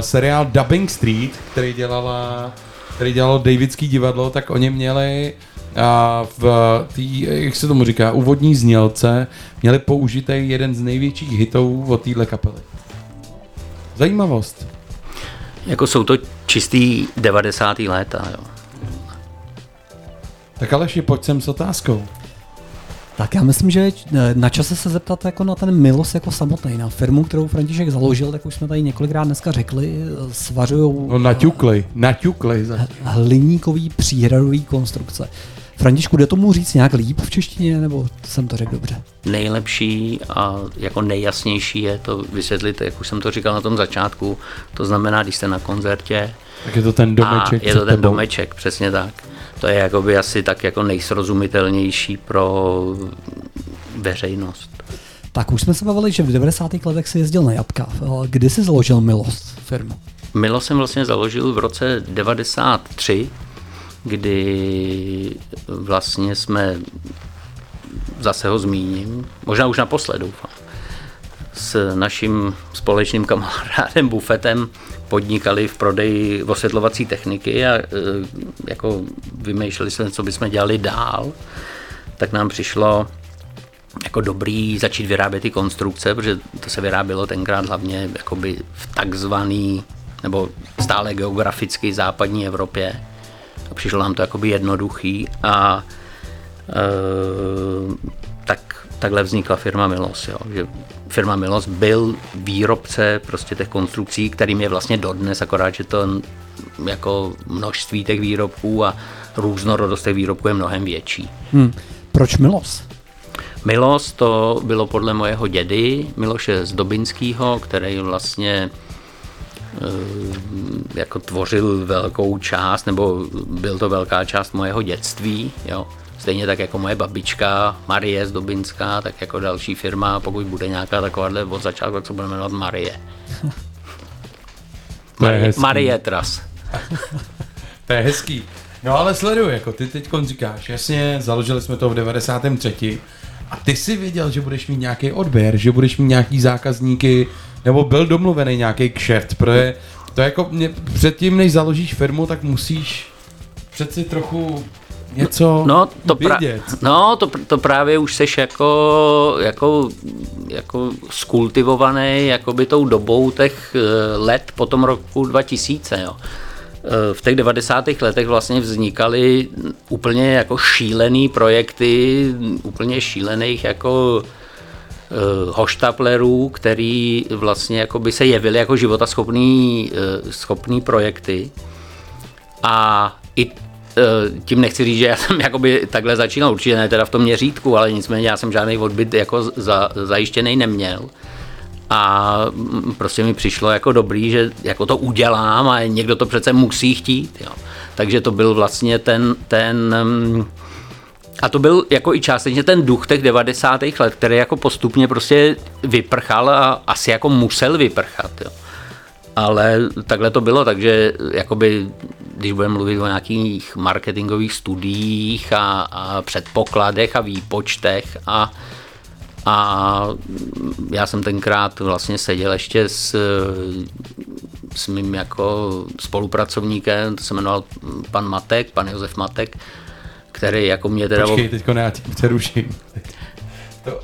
seriál Dubbing Street, který dělala který dělalo Davidský divadlo, tak oni měli uh, v tý, jak se tomu říká, úvodní znělce, měli použitý jeden z největších hitů od téhle kapely. Zajímavost. jako jsou to čistý 90. léta. Jo. Tak Aleši, pojď sem s otázkou. Tak já myslím, že eh, na čase se zeptat jako na ten Milos jako samotný, na firmu, kterou František založil, tak už jsme tady několikrát dneska řekli, eh, svařují No naťukli, naťukli. Za... hliníkový příhradový konstrukce. Františku, jde tomu říct nějak líp v češtině, nebo jsem to řekl dobře? Nejlepší a jako nejjasnější je to vysvětlit, jak už jsem to říkal na tom začátku. To znamená, když jste na koncertě Tak je to ten domeček. a je to ten tebou. domeček, přesně tak. To je jakoby asi tak jako nejsrozumitelnější pro veřejnost. Tak už jsme se bavili, že v 90. letech si jezdil na jatka. Eh, Kdy jsi založil Milost firmu? Milo jsem vlastně založil v roce 93, kdy vlastně jsme, zase ho zmíním, možná už naposled doufám, s naším společným kamarádem Bufetem podnikali v prodeji osvětlovací techniky a e, jako vymýšleli jsme, co bychom dělali dál, tak nám přišlo jako dobrý začít vyrábět ty konstrukce, protože to se vyrábělo tenkrát hlavně jakoby v takzvaný nebo stále geograficky západní Evropě. A přišlo nám to jakoby jednoduchý a e, tak, takhle vznikla firma Milos. Jo. Že firma Milos byl výrobce prostě těch konstrukcí, kterým je vlastně dodnes, akorát, že to jako množství těch výrobků a různorodost těch výrobků je mnohem větší. Hmm. Proč Milos? Milos to bylo podle mojeho dědy, Miloše Zdobinského, který vlastně eh, jako tvořil velkou část, nebo byl to velká část mojeho dětství, jo. Stejně tak jako moje babička Marie Zdobinská, tak jako další firma, pokud bude nějaká takováhle od začátku, tak se bude jmenovat Marie. Marie. Marie Tras. To je hezký. No ale sleduj, jako ty teď říkáš, jasně, založili jsme to v 93. A ty si věděl, že budeš mít nějaký odběr, že budeš mít nějaký zákazníky, nebo byl domluvený nějaký kšeft, protože to jako mě, předtím, než založíš firmu, tak musíš přeci trochu něco No, to, pra- vědět. no to, to právě už seš jako, jako, jako skultivovaný jakoby tou dobou těch eh, let po tom roku 2000, jo. Eh, V těch 90. letech vlastně vznikaly úplně jako šílený projekty, úplně šílených jako eh, hoštaplerů, který vlastně jako by se jevily jako životaschopný schopný projekty. A i tím nechci říct, že já jsem jakoby takhle začínal, určitě ne teda v tom měřítku, ale nicméně já jsem žádný odbyt jako za, zajištěný neměl. A mm, prostě mi přišlo jako dobrý, že jako to udělám a někdo to přece musí chtít. Jo. Takže to byl vlastně ten, ten mm, a to byl jako i částečně ten duch těch 90. let, který jako postupně prostě vyprchal a asi jako musel vyprchat. Jo. Ale takhle to bylo, takže jakoby, když budeme mluvit o nějakých marketingových studiích a, a předpokladech a výpočtech a, a já jsem tenkrát vlastně seděl ještě s, s mým jako spolupracovníkem, to se jmenoval pan Matek, pan Josef Matek, který jako mě teda... Počkej, teďko ne, já tě přeruším. To,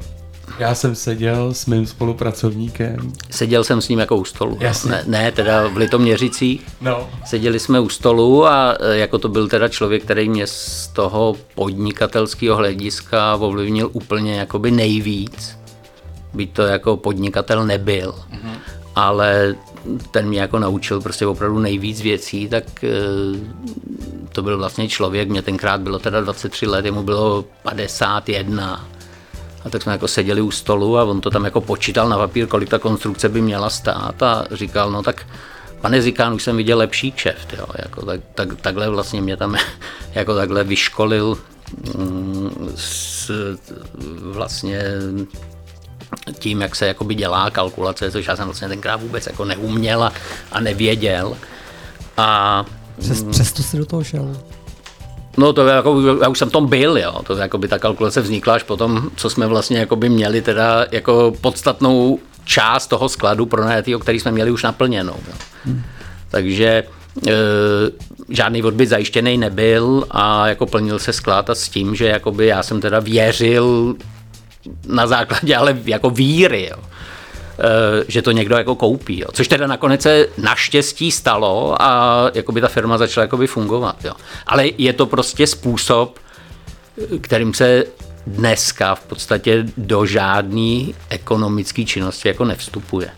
já jsem seděl s mým spolupracovníkem. Seděl jsem s ním jako u stolu. Jasně. Ne, ne, teda v Litoměřicích. No. Seděli jsme u stolu a e, jako to byl teda člověk, který mě z toho podnikatelského hlediska ovlivnil úplně jakoby nejvíc. Byť to jako podnikatel nebyl. Mm-hmm. Ale ten mě jako naučil prostě opravdu nejvíc věcí, tak e, to byl vlastně člověk, mě tenkrát bylo teda 23 let, jemu bylo 51. A tak jsme jako seděli u stolu a on to tam jako počítal na papír, kolik ta konstrukce by měla stát a říkal, no tak pane Zikán, už jsem viděl lepší kšeft, jo, jako tak, tak, takhle vlastně mě tam jako takhle vyškolil mm, s, vlastně tím, jak se jakoby dělá kalkulace, což já jsem vlastně tenkrát vůbec jako neuměl a, a nevěděl. A Přes, přesto si do toho šel. No to jako, já už jsem tom byl, jo. To jako by ta kalkulace vznikla až potom, co jsme vlastně jako by měli teda jako podstatnou část toho skladu pronajatýho, který jsme měli už naplněnou. Jo. Hmm. Takže e, žádný odbyt zajištěný nebyl a jako plnil se sklad a s tím, že jakoby já jsem teda věřil na základě ale jako víry, jo. E, že to někdo jako koupí, jo. což teda nakonec se naštěstí stalo a jakoby ta firma začala jakoby fungovat. Jo. Ale je to prostě způsob, kterým se dneska v podstatě do žádné ekonomické činnosti jako nevstupuje.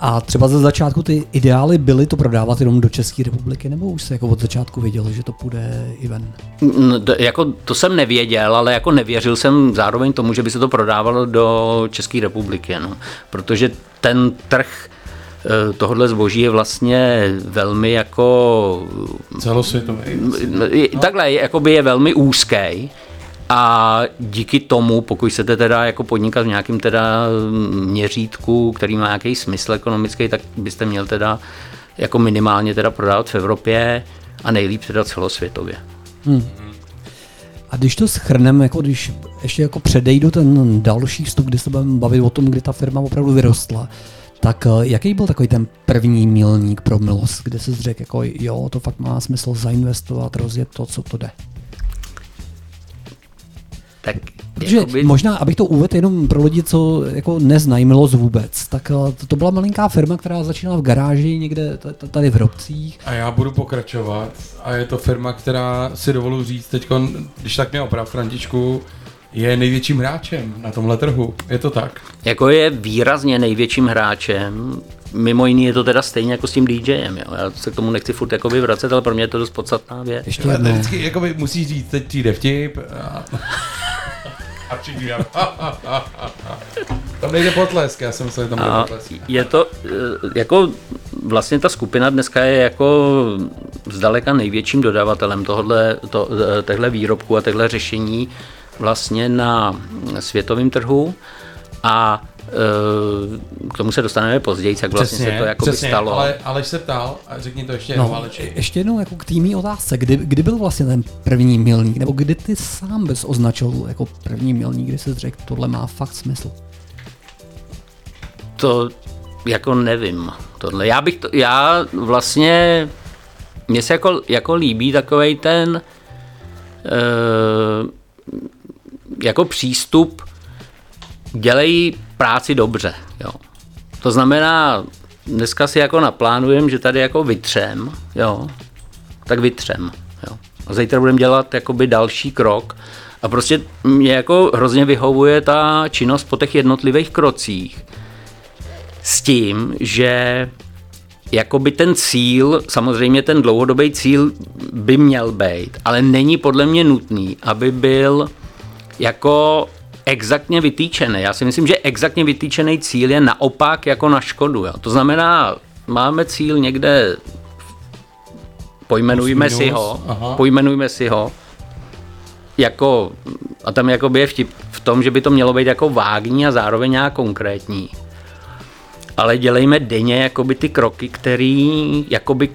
A třeba ze začátku ty ideály byly to prodávat jenom do České republiky, nebo už se jako od začátku vědělo, že to půjde i ven? No, to- jako to jsem nevěděl, ale jako nevěřil jsem zároveň tomu, že by se to prodávalo do České republiky, no. protože ten trh eh, tohohle zboží je vlastně velmi jako Celosvětový. takhle, je- jakoby je velmi úzký a díky tomu, pokud chcete teda jako podnikat v nějakým teda měřítku, který má nějaký smysl ekonomický, tak byste měl teda jako minimálně teda prodávat v Evropě a nejlíp teda celosvětově. A když to schrneme, jako když ještě jako předejdu ten další vstup, kdy se budeme bavit o tom, kdy ta firma opravdu vyrostla, tak eh, jaký byl takový ten první milník pro Milos, kde se řekl, jako jo, to fakt má smysl zainvestovat, rozjet to, co to jde? Tak Protože jakoby, možná, abych to uvedl jenom pro lidi, co jako neznají Milos vůbec, tak eh, to, to byla malinká firma, která začínala v garáži někde tady v Hrobcích. A já budu pokračovat. A je to firma, která si dovolu říct teď, když tak mě oprav Františku, je největším hráčem na tomhle trhu. Je to tak? jako je výrazně největším hráčem, mimo jiný je to teda stejně jako s tím DJem, jo. Já se k tomu nechci furt jakoby vracet, ale pro mě je to dost podstatná věc. Ještě jednou. Vždycky jakoby musíš říct, teď přijde vtip. A, a všichni. Tam nejde potlesk, já jsem myslel, že tam bude A potlesk. je to, eh, jako vlastně ta skupina dneska je jako zdaleka největším dodavatelem tohle, to, eh, těchto výrobků a těchto řešení vlastně na světovém trhu a k tomu se dostaneme později, jak vlastně se to jako přesně, stalo. ale Aleš se ptal, a řekni to ještě jednou, No, Aleči. ještě jednou jako k týmí otázce, kdy, kdy byl vlastně ten první milník, nebo kdy ty sám bys označil jako první milník, kdy jsi řekl, tohle má fakt smysl. To jako nevím. Tohle. Já bych to, já vlastně, mně se jako, jako líbí takovej ten uh, jako přístup, dělej práci dobře. Jo. To znamená, dneska si jako naplánujem, že tady jako vytřem, jo, tak vytřem. Jo. A zítra budeme dělat jakoby další krok. A prostě mě jako hrozně vyhovuje ta činnost po těch jednotlivých krocích s tím, že jakoby ten cíl, samozřejmě ten dlouhodobý cíl by měl být, ale není podle mě nutný, aby byl jako exaktně vytýčený. Já si myslím, že exaktně vytýčený cíl je naopak jako na škodu. Jo. To znamená, máme cíl někde, pojmenujme si ho, aha. pojmenujme si ho, jako, a tam jakoby je vtip v tom, že by to mělo být jako vágní a zároveň nějak konkrétní. Ale dělejme denně jakoby ty kroky, které jakoby,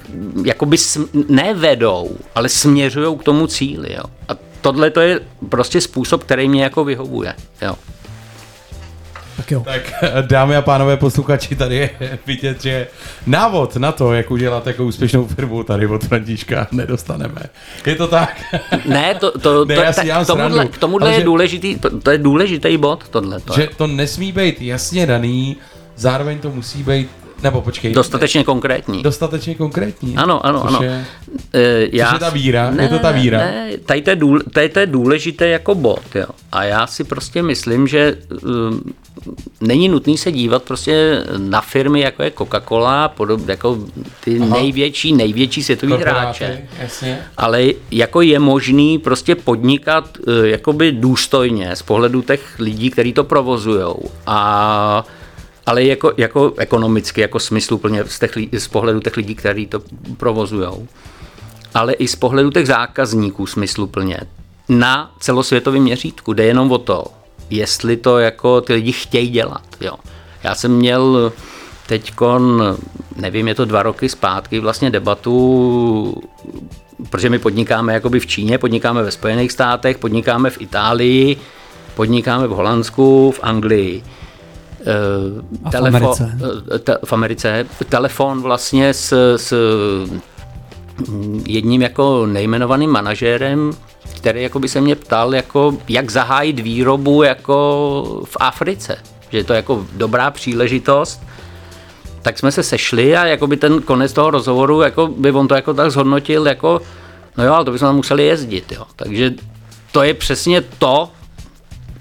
jakoby sm- nevedou, ale směřují k tomu cíli. Jo. A tohle to je prostě způsob, který mě jako vyhovuje. Jo. Tak jo. Tak dámy a pánové posluchači, tady je vidět, že návod na to, jak udělat jako úspěšnou firmu tady od Františka nedostaneme. Je to tak? Ne, to, to, Ne, to, já si tak k tomuhle, k tomuhle je že- důležitý, to, to je důležitý bod, tohle. že to nesmí být jasně daný, zároveň to musí být, nebo počkej, Dostatečně konkrétní. dostatečně konkrétní. Ano, ano, ano. Je, Eh, já, je ta víra? Je to ta víra? Ne, tady to je, důl, tady to je důležité jako bod, jo. A já si prostě myslím, že um, není nutný se dívat prostě na firmy, jako je Coca-Cola, podob, jako ty Aha. největší, největší světový Korporáty, hráče. Jasně. Ale jako je možný prostě podnikat eh, jakoby důstojně z pohledu těch lidí, kteří to provozujou. A ale jako, jako ekonomicky, jako smysluplně z, těch, z pohledu těch lidí, kteří to provozujou. Ale i z pohledu těch zákazníků smysluplně. Na celosvětovém měřítku jde jenom o to, jestli to jako ty lidi chtějí dělat. Jo. Já jsem měl teďkon, nevím, je to dva roky zpátky, vlastně debatu, protože my podnikáme jakoby v Číně, podnikáme ve Spojených státech, podnikáme v Itálii, podnikáme v Holandsku, v Anglii. Eh, A v Americe. eh, te, v Americe. Telefon vlastně s, s mm, jedním jako nejmenovaným manažérem, který jako by se mě ptal, jako, jak zahájit výrobu jako v Africe. Že je to jako dobrá příležitost. Tak jsme se sešli a jako by ten konec toho rozhovoru, jako by on to jako tak zhodnotil, jako, no jo, ale to bychom tam museli jezdit, jo. Takže to je přesně to,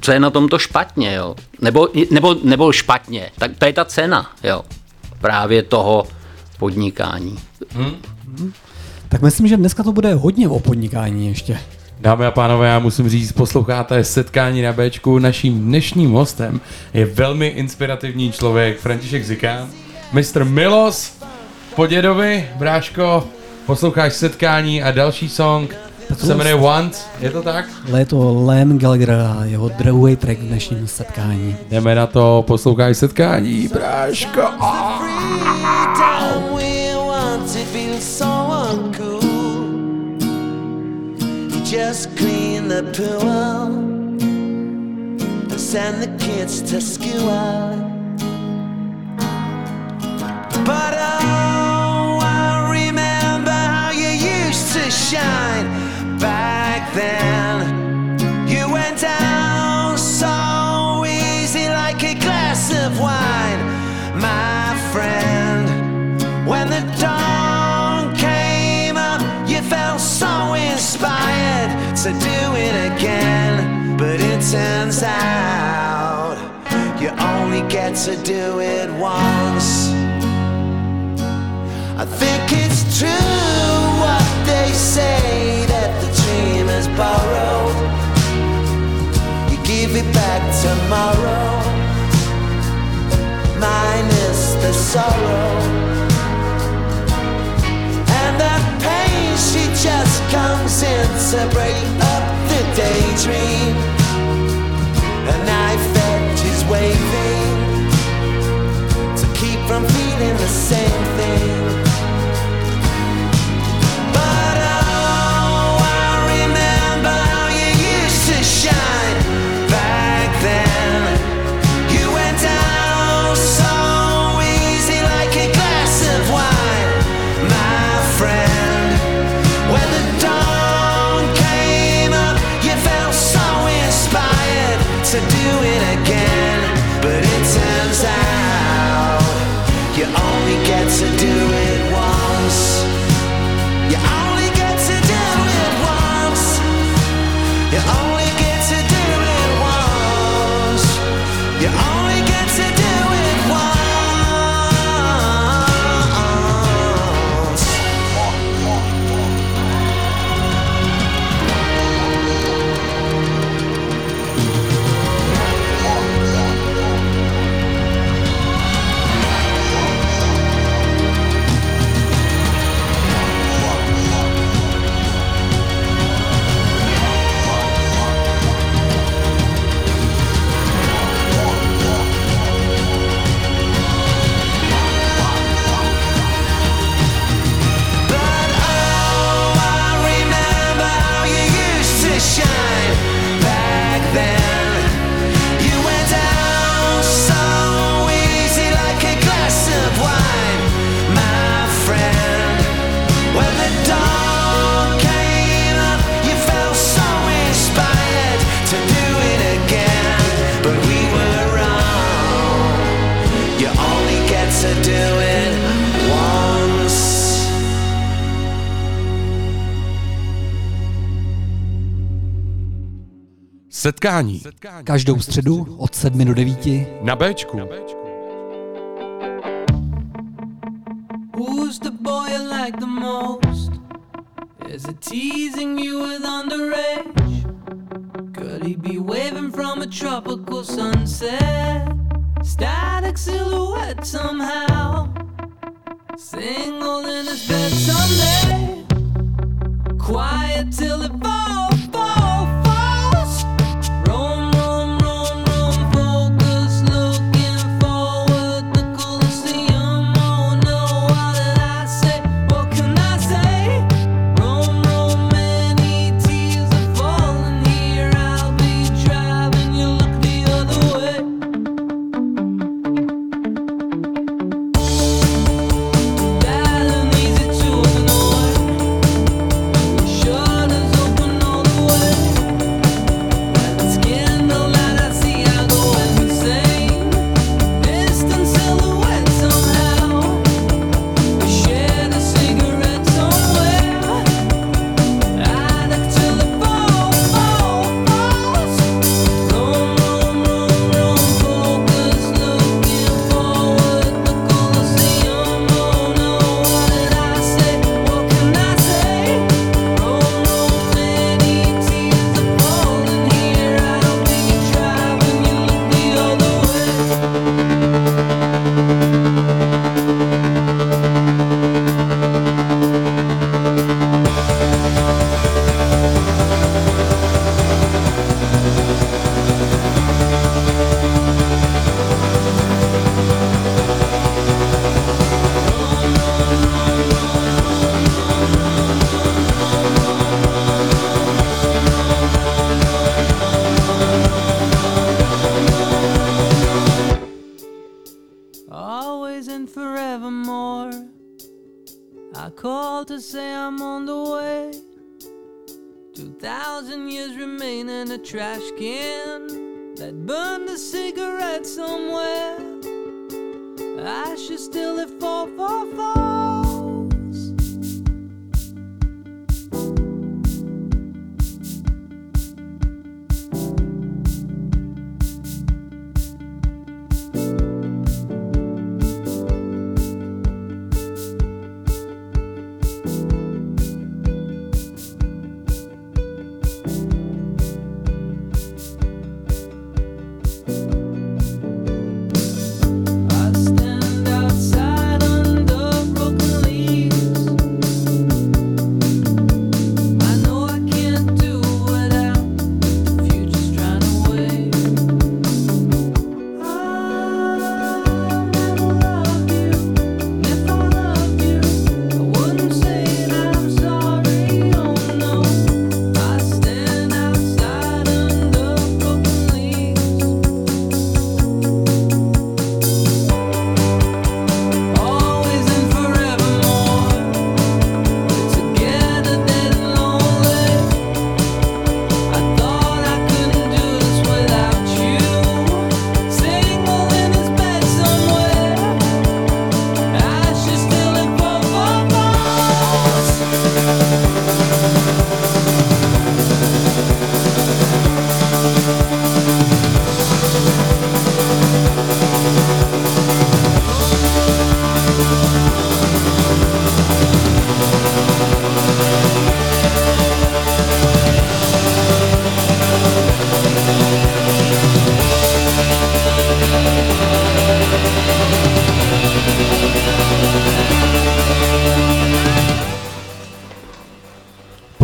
co je na tomto špatně, jo. Nebo, nebo, nebo špatně, tak to je ta cena, jo. Právě toho podnikání. Tak myslím, že dneska to bude hodně o podnikání ještě. Dámy a pánové, já musím říct, posloucháte setkání na Bčku. Naším dnešním hostem je velmi inspirativní člověk František Zikán, Mr. Milos Podědovi, bráško, posloucháš setkání a další song se jmenuje Want, je to tak? Ale je to Liam Gallagher a jeho druhý track v dnešním setkání. Jdeme na to, posloucháš setkání, bráško. Just clean the pool and send the kids to school. But oh, reasons out. You only get to do it once. I think it's true what they say that the dream is borrowed. You give it back tomorrow, minus the sorrow. And that pain, she just comes in to break up the daydream. A knife edge is waving to keep from feeling the same thing. Setkání. Každou středu od 7 do 9 na Bčku. Who's the boy you like the most? Is it teasing you with underage? Could he be waving from a tropical sunset? Static silhouette somehow. Single in his bed someday. Quiet till it falls.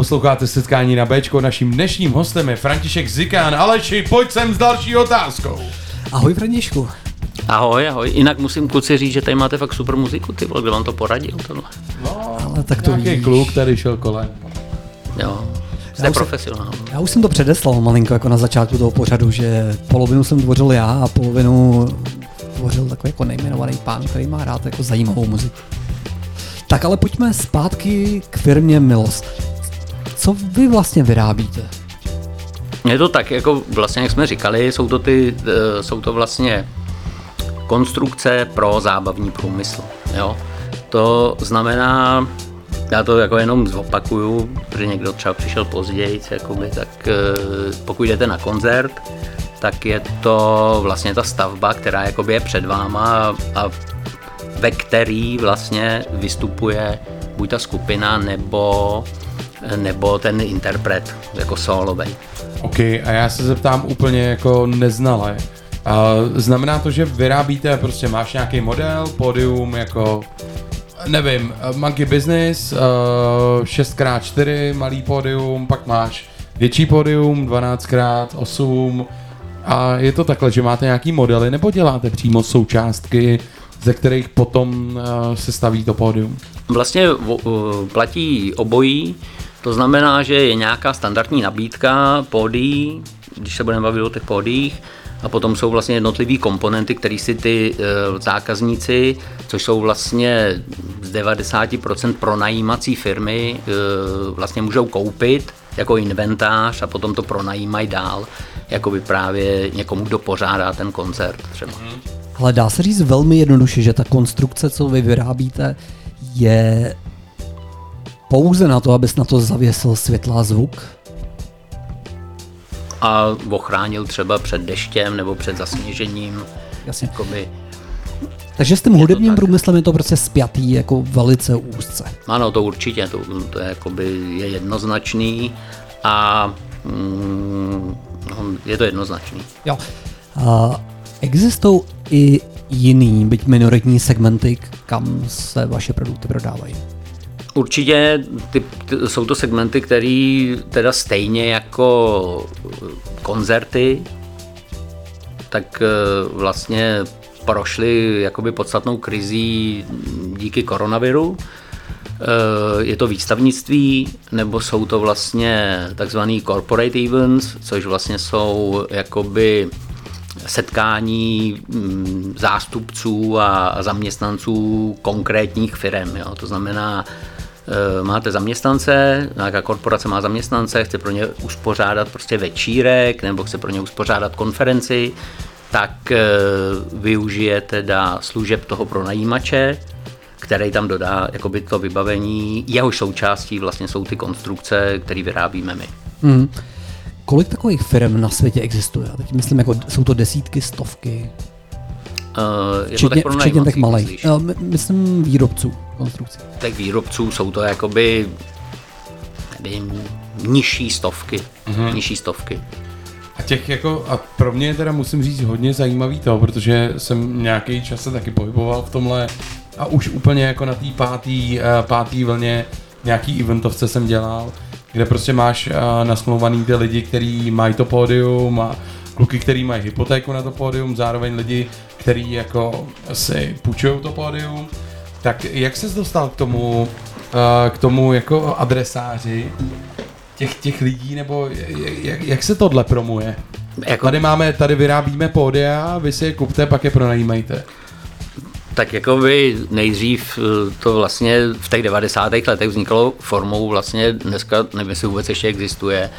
Posloucháte setkání na Bčko, naším dnešním hostem je František Zikán. Aleši, pojď sem s další otázkou. Ahoj Františku. Ahoj, ahoj. Jinak musím kluci říct, že tady máte fakt super muziku, ty vole, kdo vám to poradil, tohle. Ale tak to Nějaký víš. kluk tady šel kolem. Jo, Já jste už se- profesionál. Já už jsem to předeslal malinko jako na začátku toho pořadu, že polovinu jsem tvořil já a polovinu tvořil takový jako nejmenovaný pán, který má rád jako zajímavou muziku. Tak ale pojďme zpátky k firmě Milos. Co vy vlastně vyrábíte? Je to tak, jako vlastně, jak jsme říkali, jsou to, ty, eh, jsou to vlastně konstrukce pro zábavní průmysl. Jo? To znamená, já to jako jenom zopakuju, protože někdo třeba přišel později, jakoby, tak eh, pokud jdete na koncert, tak je to vlastně ta stavba, která jakoby je před váma a ve který vlastně vystupuje buď ta skupina nebo, nebo ten interpret jako solovej. OK, a já se zeptám úplně jako neznale. A znamená to, že vyrábíte, prostě máš nějaký model, pódium, jako, nevím, eh, Monkey Business, uh, 6x4, malý pódium, pak máš větší pódium, 12x8 a je to takhle, že máte nějaký modely, nebo děláte přímo součástky, ze kterých potom uh, se staví to pódium? Vlastně o- platí obojí, to znamená, že je nějaká standardní nabídka pódií, když se budeme bavit o těch pódiích, a potom jsou vlastně jednotlivý komponenty, které si ty e, zákazníci, což jsou vlastně z 90% pronajímací firmy, e, vlastně můžou koupit jako inventář a potom to pronajímají dál, jako by právě někomu, kdo pořádá ten koncert třeba. Ale dá se říct velmi jednoduše, že ta konstrukce, co vy vyrábíte, je pouze na to, abys na to zavěsil světla zvuk. A ochránil třeba před deštěm nebo před zasněžením. Jasně. Jakoby, Takže s tím hudebním tak. průmyslem je to prostě spjatý jako velice úzce. ano, to určitě, to, to je, jakoby, je jednoznačný a mm, je to jednoznačný. Jo. A existují i jiný, byť minoritní segmenty, kam se vaše produkty prodávají. Určitě ty, ty, jsou to segmenty, které teda stejně jako koncerty, tak eh, vlastně prošly jakoby podstatnou krizí díky koronaviru. Eh, Je to výstavnictví, nebo jsou to vlastně takzvaný corporate events, což vlastně jsou jakoby setkání mm, zástupců a zaměstnanců konkrétních firm. Jo. To znamená, eh, máte zaměstnance, nějaká korporace má zaměstnance, chce pro ně uspořádat prostě večírek nebo chce pro ně uspořádat konferenci, tak eh, využije teda služeb toho pronajímače, který tam dodá jakoby to vybavení, jehož součástí vlastně jsou ty konstrukce, které vyrábíme my. Hmm. Kolik takových firm na světě existuje? Teď myslím, jako jsou to desítky, stovky, Uh, je to včetně, tak pro včetně těch malých. No, my- myslím výrobců konstrukcí. těch výrobců jsou to jakoby nevím, nižší stovky. Mm-hmm. Nižší stovky. A těch jako, a pro mě je teda musím říct hodně zajímavý to, protože jsem nějaký čas se taky pohyboval v tomhle a už úplně jako na té pátý, eh, pátý vlně nějaký eventovce jsem dělal, kde prostě máš nasmluvaný ty lidi, kteří mají to pódium a kluky, který mají hypotéku na to pódium, zároveň lidi, kteří jako si půjčují to pódium. Tak jak ses dostal k tomu, eh, k tomu jako adresáři těch, těch lidí, nebo jak, jak se tohle promuje? Jako, Tady máme, tady vyrábíme pódia, vy si je kupte, pak je pronajímejte. tak jako by nejdřív eh, to vlastně v těch 90. letech vzniklo formou vlastně dneska, nevím, jestli vůbec ještě existuje,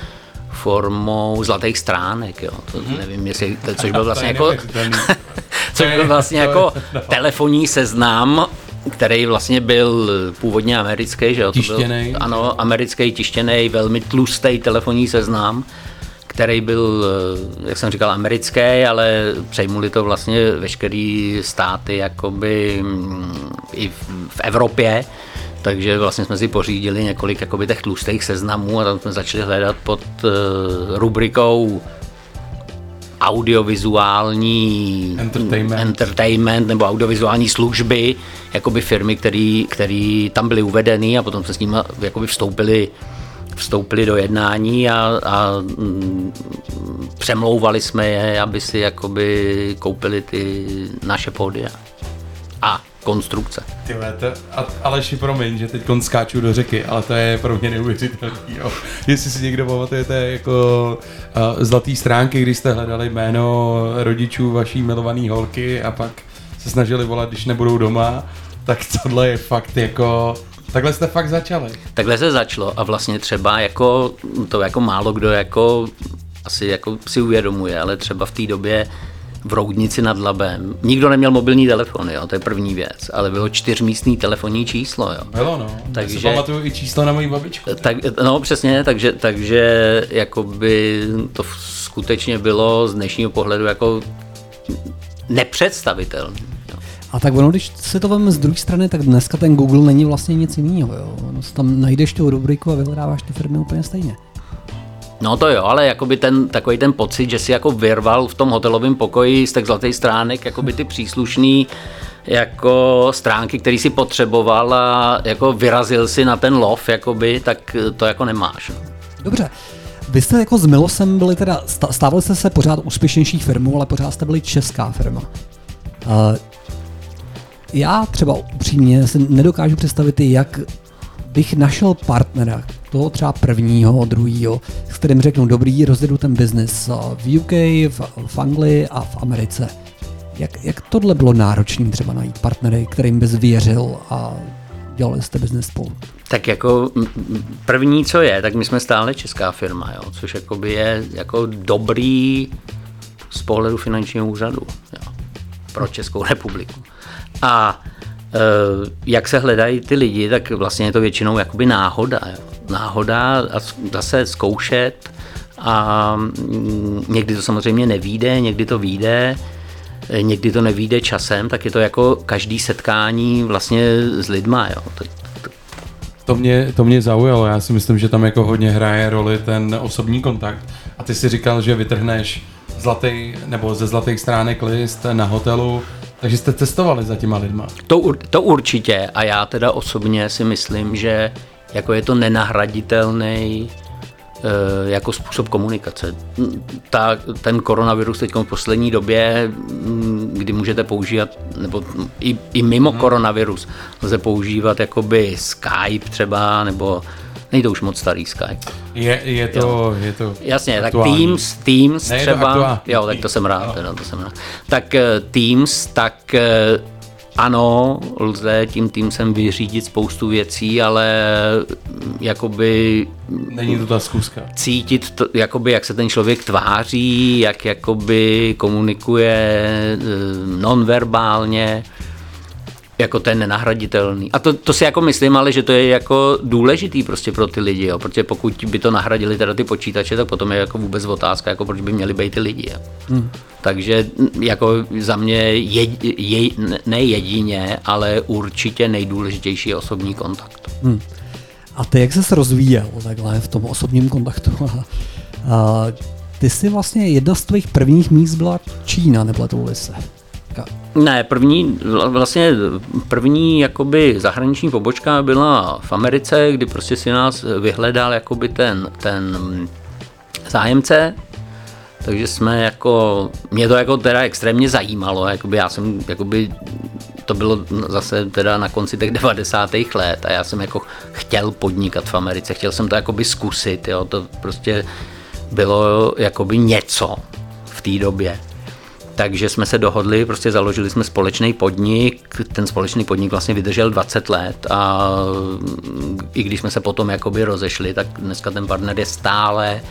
formou zlatých stránek, jo. To nevím, jestli, to, což byl vlastně jako, což byl vlastně jako telefonní seznam, který vlastně byl původně americký, že jo? To. Byl, ano, americký tištěný, velmi tlustý telefonní seznam, který byl, eh, jak jsem říkal, americký, ale přejmuli to vlastně veškerý státy jakoby mm, i v, v Evropě, takže vlastně jsme si pořídili několik jakoby těch tlustých seznamů a tam jsme začali hledat pod uh, rubrikou audiovizuální Entertainment. entertainment nebo audiovizuální služby, jakoby firmy, které tam byly uvedeny a potom jsme s nimi jakoby vstoupili vstoupili do jednání a, a mm, přemlouvali jsme je, aby si jakoby koupili ty naše pódia konstrukce. Ty to, a, Aleši, promiň, že teď skáču do řeky, ale to je pro mě neuvěřitelný. Jo. Jestli si někdo pamatujete jako uh, zlatý stránky, kdy jste hledali jméno rodičů vaší milované holky a pak se snažili volat, když nebudou doma, tak tohle je fakt jako... Takhle jste fakt začali. Takhle se začalo a vlastně třeba jako to jako málo kdo jako asi jako si uvědomuje, ale třeba v té době v Roudnici nad Labem. Nikdo neměl mobilní telefon, jo, to je první věc, ale bylo čtyřmístný telefonní číslo, jo. Bylo no, takže... Já si pamatuju i číslo na moji babičku. Tak, no přesně, takže, takže jakoby to skutečně bylo z dnešního pohledu jako nepředstavitelné. A tak ono, když se to vezme z druhé strany, tak dneska ten Google není vlastně nic jiného. Jo. Ono tam najdeš tu rubriku a vyhledáváš ty firmy úplně stejně. No to jo, ale jakoby ten, takový ten pocit, že si jako vyrval v tom hotelovém pokoji z těch zlatých stránek jakoby ty příslušný jako stránky, který si potřeboval a jako vyrazil si na ten lov, jakoby, tak to jako nemáš. No. Dobře. Vy jste jako s Milosem byli teda, stávali jste se pořád úspěšnější firmou, ale pořád jste byli česká firma. Uh, já třeba upřímně si nedokážu představit, jak bych našel partnera, toho třeba prvního, druhého, s kterým řeknu, dobrý, rozjedu ten biznis v UK, v, v Anglii a v Americe. Jak, jak tohle bylo náročné třeba najít partnery, kterým bys věřil a dělali jste biznis spolu? Tak jako první, co je, tak my jsme stále česká firma, jo, což je jako dobrý z pohledu finančního úřadu jo, pro Českou republiku. A e, jak se hledají ty lidi, tak vlastně je to většinou jakoby náhoda. Jo. Náhoda a zase zkoušet a mm, někdy to samozřejmě nevíde, někdy to vyjde, někdy to nevíde časem, tak je to jako každý setkání vlastně s lidma. Jo. To, to, to mě, to mě zaujalo, já si myslím, že tam jako hodně hraje roli ten osobní kontakt. A ty si říkal, že vytrhneš zlatý, nebo ze zlatých stránek list na hotelu, takže jste cestovali za těma lidma? To, to určitě a já teda osobně si myslím, že jako je to nenahraditelný eh, jako způsob komunikace. Ta, ten koronavirus teď v poslední době, mm, kdy můžete používat, nebo i, i mimo hmm. koronavirus, lze používat jakoby Skype třeba, nebo Není to už moc starý Skype. Je, je to, je to Jasně, aktuální. tak Teams, Teams ne, třeba, jo, tak to jsem rád, no. teda, to jsem rád. Tak uh, Teams, tak uh, ano, lze tím Teamsem vyřídit spoustu věcí, ale mm, jakoby... Není to ta zkuska. Cítit, to, jakoby, jak se ten člověk tváří, jak jakoby komunikuje uh, nonverbálně, jako ten nenahraditelný. A to, to si jako myslím, ale že to je jako důležitý prostě pro ty lidi, jo, protože pokud by to nahradili teda ty počítače, tak potom je jako vůbec otázka, jako proč by měli být ty lidi. Jo. Hmm. Takže jako za mě je, je, ne jedině, ale určitě nejdůležitější je osobní kontakt. Hmm. A ty jak se rozvíjel takhle v tom osobním kontaktu? a, ty jsi vlastně jedna z tvých prvních míst byla Čína, to se? Ne, první, vlastně první jakoby zahraniční pobočka byla v Americe, kdy prostě si nás vyhledal jakoby ten, ten zájemce, takže jsme jako, mě to jako teda extrémně zajímalo, jakoby já jsem, jakoby, to bylo zase teda na konci těch 90. let a já jsem jako chtěl podnikat v Americe, chtěl jsem to jakoby zkusit, jo, to prostě bylo jakoby něco v té době takže jsme se dohodli, prostě založili jsme společný podnik, ten společný podnik vlastně vydržel 20 let a i když jsme se potom jakoby rozešli, tak dneska ten partner je stále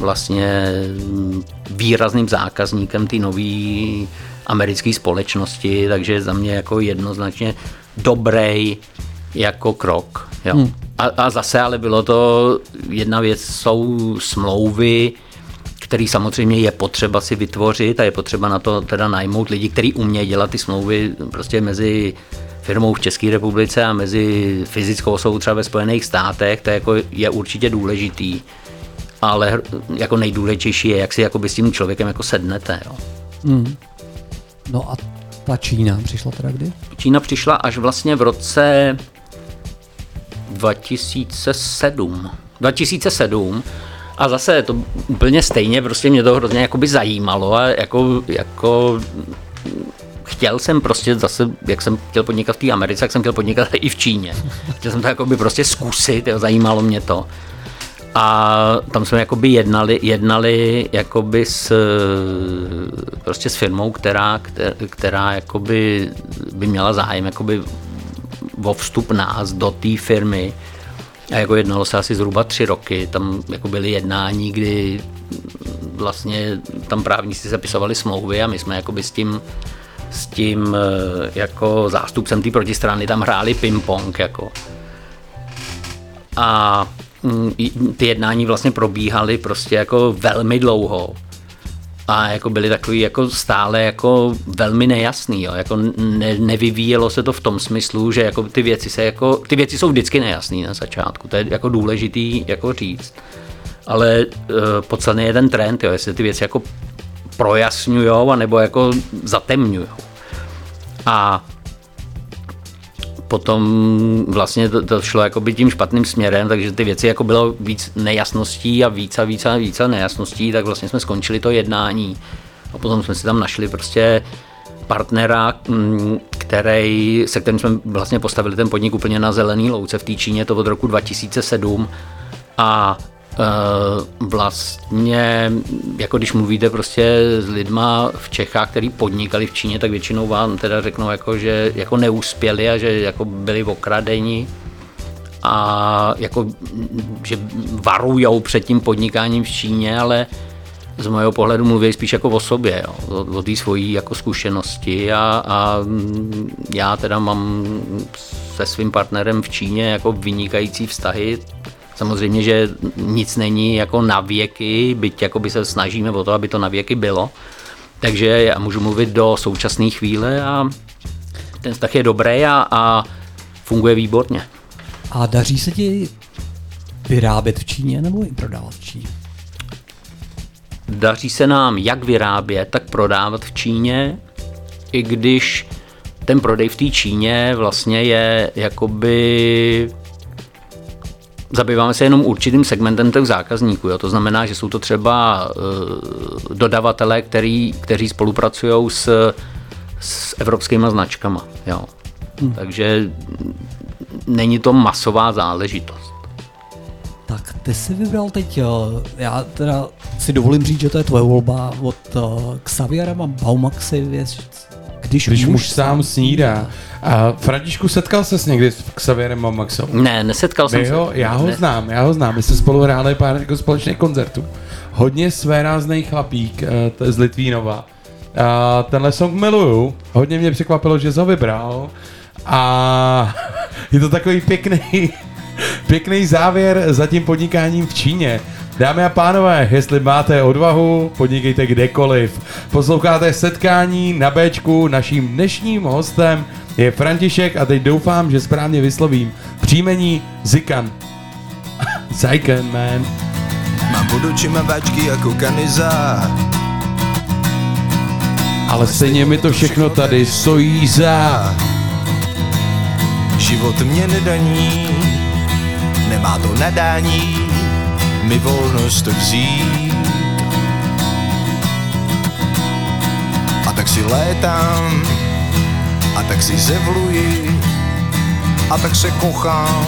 vlastně výrazným zákazníkem té nové americké společnosti, takže za mě jako jednoznačně dobrý jako krok. Jo. Hmm. A, a zase ale bylo to, jedna věc jsou smlouvy, který samozřejmě je potřeba si vytvořit a je potřeba na to teda najmout lidi, kteří umějí dělat ty smlouvy prostě mezi firmou v České republice a mezi fyzickou osobou třeba ve Spojených státech, to je, jako, je určitě důležitý. Ale jako nejdůležitější je, jak si jako by s tím člověkem jako sednete. Jo. Hmm. No a ta Čína přišla teda kdy? Čína přišla až vlastně v roce 2007 2007 a zase to úplně stejně, prostě mě to hrozně jakoby zajímalo a jako, jako chtěl jsem prostě zase, jak jsem chtěl podnikat v té Americe, jak jsem chtěl podnikat i v Číně. Chtěl jsem to jakoby prostě zkusit, jo, zajímalo mě to. A tam jsme jakoby jednali, jednali jakoby s, prostě s firmou, která, která, jakoby by měla zájem jakoby o vstup nás do té firmy. A jako jednalo se asi zhruba tři roky. Tam jako byly jednání, kdy vlastně tam právníci sepisovali smlouvy a my jsme jakoby s tím s tím eh, jako zástupcem té protistrany tam hráli ping-pong jako. A ty jednání vlastně probíhaly prostě jako velmi dlouho a jako byly takový jako stále jako velmi nejasný, jo. Jako ne, nevyvíjelo se to v tom smyslu, že jako ty věci se jako, ty věci jsou vždycky nejasný na začátku, to je jako důležitý jako říct. Ale uh, podstatný je ten trend, jo, jestli ty věci jako projasňujou, anebo jako zatemňujou. A potom vlastně to, to šlo jakoby tím špatným směrem, takže ty věci jako bylo víc nejasností a víc a víc a víc a nejasností, tak vlastně jsme skončili to jednání. A potom jsme si tam našli prostě partnera, mm, který, se kterým jsme vlastně postavili ten podnik úplně na zelený louce v té Číně, to od roku 2007 a vlastně, jako když mluvíte prostě s lidma v Čechách, který podnikali v Číně, tak většinou vám teda řeknou, jako, že jako neuspěli a že jako byli okradeni a jako, že varujou před tím podnikáním v Číně, ale z mého pohledu mluví spíš jako o sobě, jo, o, o té svojí jako zkušenosti a, a já teda mám se svým partnerem v Číně jako vynikající vztahy. Samozřejmě, že nic není jako na věky, byť jakoby se snažíme o to, aby to na věky bylo. Takže já můžu mluvit do současné chvíle a ten vztah je dobrý a, a funguje výborně. A daří se ti vyrábět v Číně nebo i prodávat v Číně? Daří se nám jak vyrábět, tak prodávat v Číně, i když ten prodej v té Číně vlastně je jakoby zabýváme se jenom určitým segmentem těch zákazníků. Jo. To znamená, že jsou to třeba uh, dodavatelé, který, kteří spolupracují s, s evropskými značkama. Jo. Hmm. Takže není to masová záležitost. Tak ty jsi vybral teď, eh, já teda si dovolím říct, že to je tvoje volba od uh, Xaviera Baumaxy, věc, když, Když muž sám snídá. A Františku, setkal ses někdy s Xavierem Mamaxou? Ne, nesetkal jsem se. ho, já ho ne, znám, já ho znám. My jsme spolu hráli pár jako společných koncertů. Hodně svéráznej chlapík eh, to je z Litvínova. A tenhle song miluju. Hodně mě překvapilo, že ho vybral. A je to takový pěkný, pěkný závěr za tím podnikáním v Číně. Dámy a pánové, jestli máte odvahu, podnikejte kdekoliv. Posloucháte setkání na Bčku, naším dnešním hostem je František a teď doufám, že správně vyslovím příjmení Zikan. Zikan, man. Mám pod očima váčky jako kaniza Ale stejně mi to všechno tady stojí za... Život mě nedaní Nemá to nadání Mi volnost vzít. A tak si létám A tak si zevluji A tak se kochám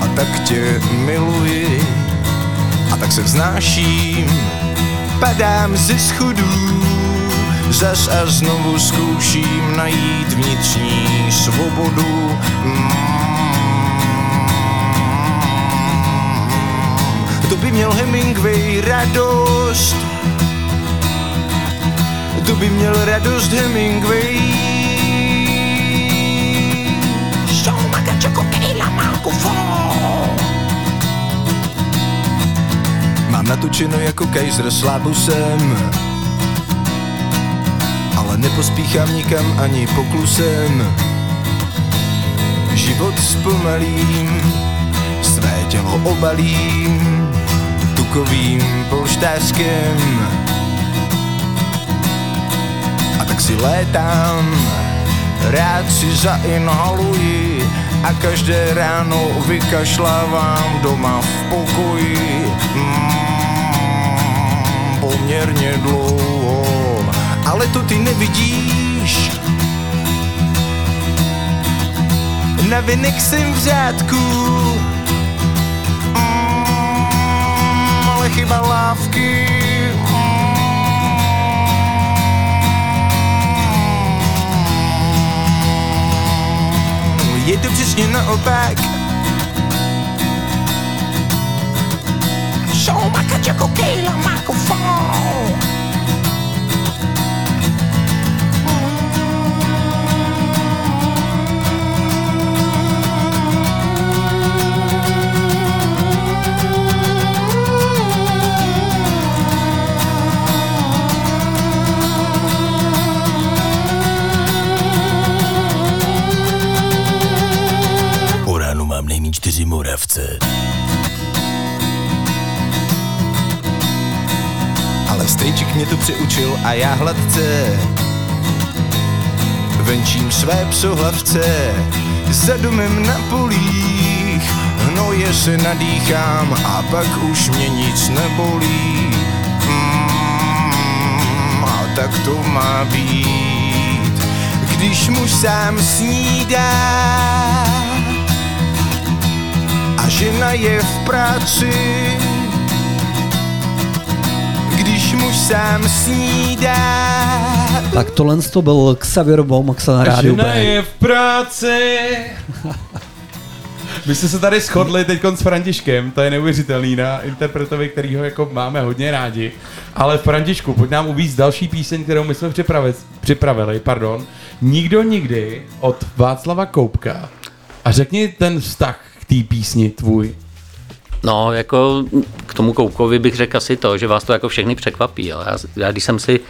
A tak tě miluji. A tak se vznáším Padám ze schodů Zas a znovu zkouším najít vnitřní svobodu by měl Hemingway radost. To by měl radost Hemingway. Mám natočeno jako Kaiser s Labusem ale nepospíchám nikam ani poklusem. Život zpomalím, své tělo obalím, tukovým polštářkem. A tak si létám, rád si zainhaluji a každé ráno vykašlávám doma v pokoji. Mm, poměrně dlouho, ale to ty nevidíš. Na vinek jsem v řádku, mm, ale chyba lávky. Je to přesně naopak. Show my cut your Kayla microphone. Strýček mě to přiučil a já hladce venčím své psohlavce za domem na polích. Hnoje se nadýchám a pak už mě nic nebolí. Mm, a tak to má být, když muž sám snídá a žena je v práci. Muž sám snídá Tak tohle to byl Xavier Baumaxa na rádiu Žena B. je v práci. My jsme se tady shodli teď s Františkem, to je neuvěřitelný na interpretovi, kterýho jako máme hodně rádi. Ale Františku, pojď nám uvíct další píseň, kterou my jsme připravili, připravili pardon. Nikdo nikdy od Václava Koupka. A řekni ten vztah k té písni tvůj. No, jako k tomu Koukovi bych řekl asi to, že vás to jako všechny překvapí. Jo. Já, já, když jsem si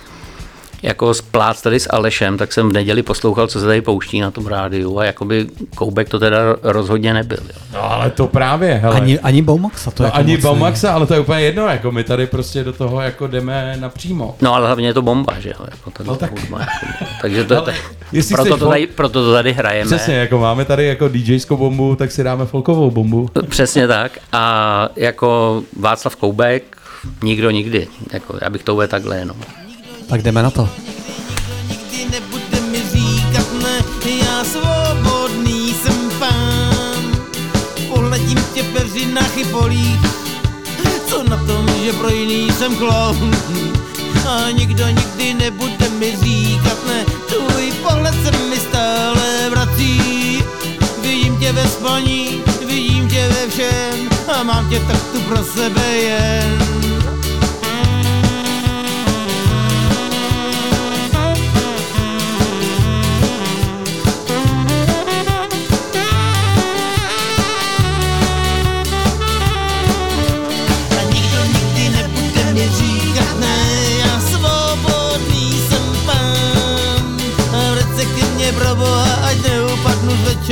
jako splác tady s Alešem, tak jsem v neděli poslouchal, co se tady pouští na tom rádiu a jakoby Koubek to teda rozhodně nebyl. Jo. No ale to právě, hele. Ani, ani Baumaxa to no, jako ani. Baumaxa, ale to je úplně jedno, jako my tady prostě do toho jako jdeme napřímo. No ale hlavně je to bomba, že jo. Jako No tak- hudba, jako, takže to, Ale tak, jestli proto, to tady, proto to tady hrajeme. Přesně, jako máme tady jako DJskou bombu, tak si dáme folkovou bombu. Přesně tak. A jako Václav Koubek, nikdo nikdy. Jako, já bych to uvedl takhle jenom. Tak jdeme na to. co na tom, že pro jiný jsem kloun. A nikdo nikdy nebude mi říkat ne, tvůj pohled se mi stále vrací. Vidím tě ve spaní, vidím tě ve všem a mám tě tak tu pro sebe jen.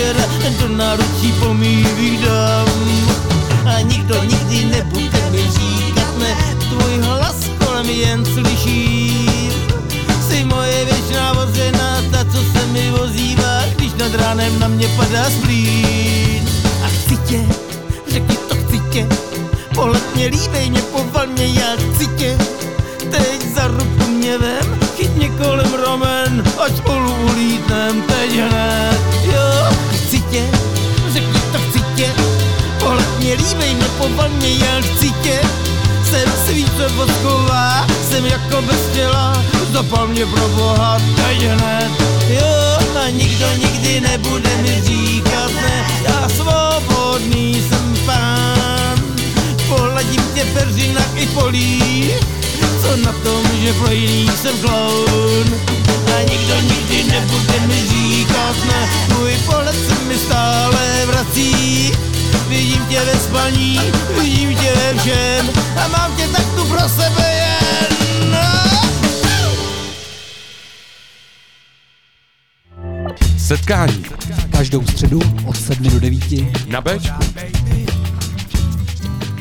Večera do náručí pomývých dám. A nikdo nikdy nebude mi říkat ne, tvůj hlas kolem jen slyším. Jsi moje věčná vozená, ta, co se mi ozývá, když nad ránem na mě padá splín. A chci tě, řekni to chci tě, pohled mě líbej, mě poval mě, já chci tě. Teď za ruku mě vem, chyť mě kolem ramen, ať spolu ulítnem teď hned. Mě, já chci tě. Jsem svíce vodková, jsem jako bez těla, zapal mě pro boha teď hned. Jo, a nikdo nikdy nebude mi říkat ne, já svobodný jsem pán. Pohladím tě v peřinách i polí, co na tom, že pro jiný jsem kloun. A nikdo nikdy nebude mi říkat ne, můj pohled se mi stále vrací. Vidím tě ve spaní, vidím tě ve všem a mám tě tak tu pro sebe jen. Setkání Každou středu od 7 do 9. na Bčku.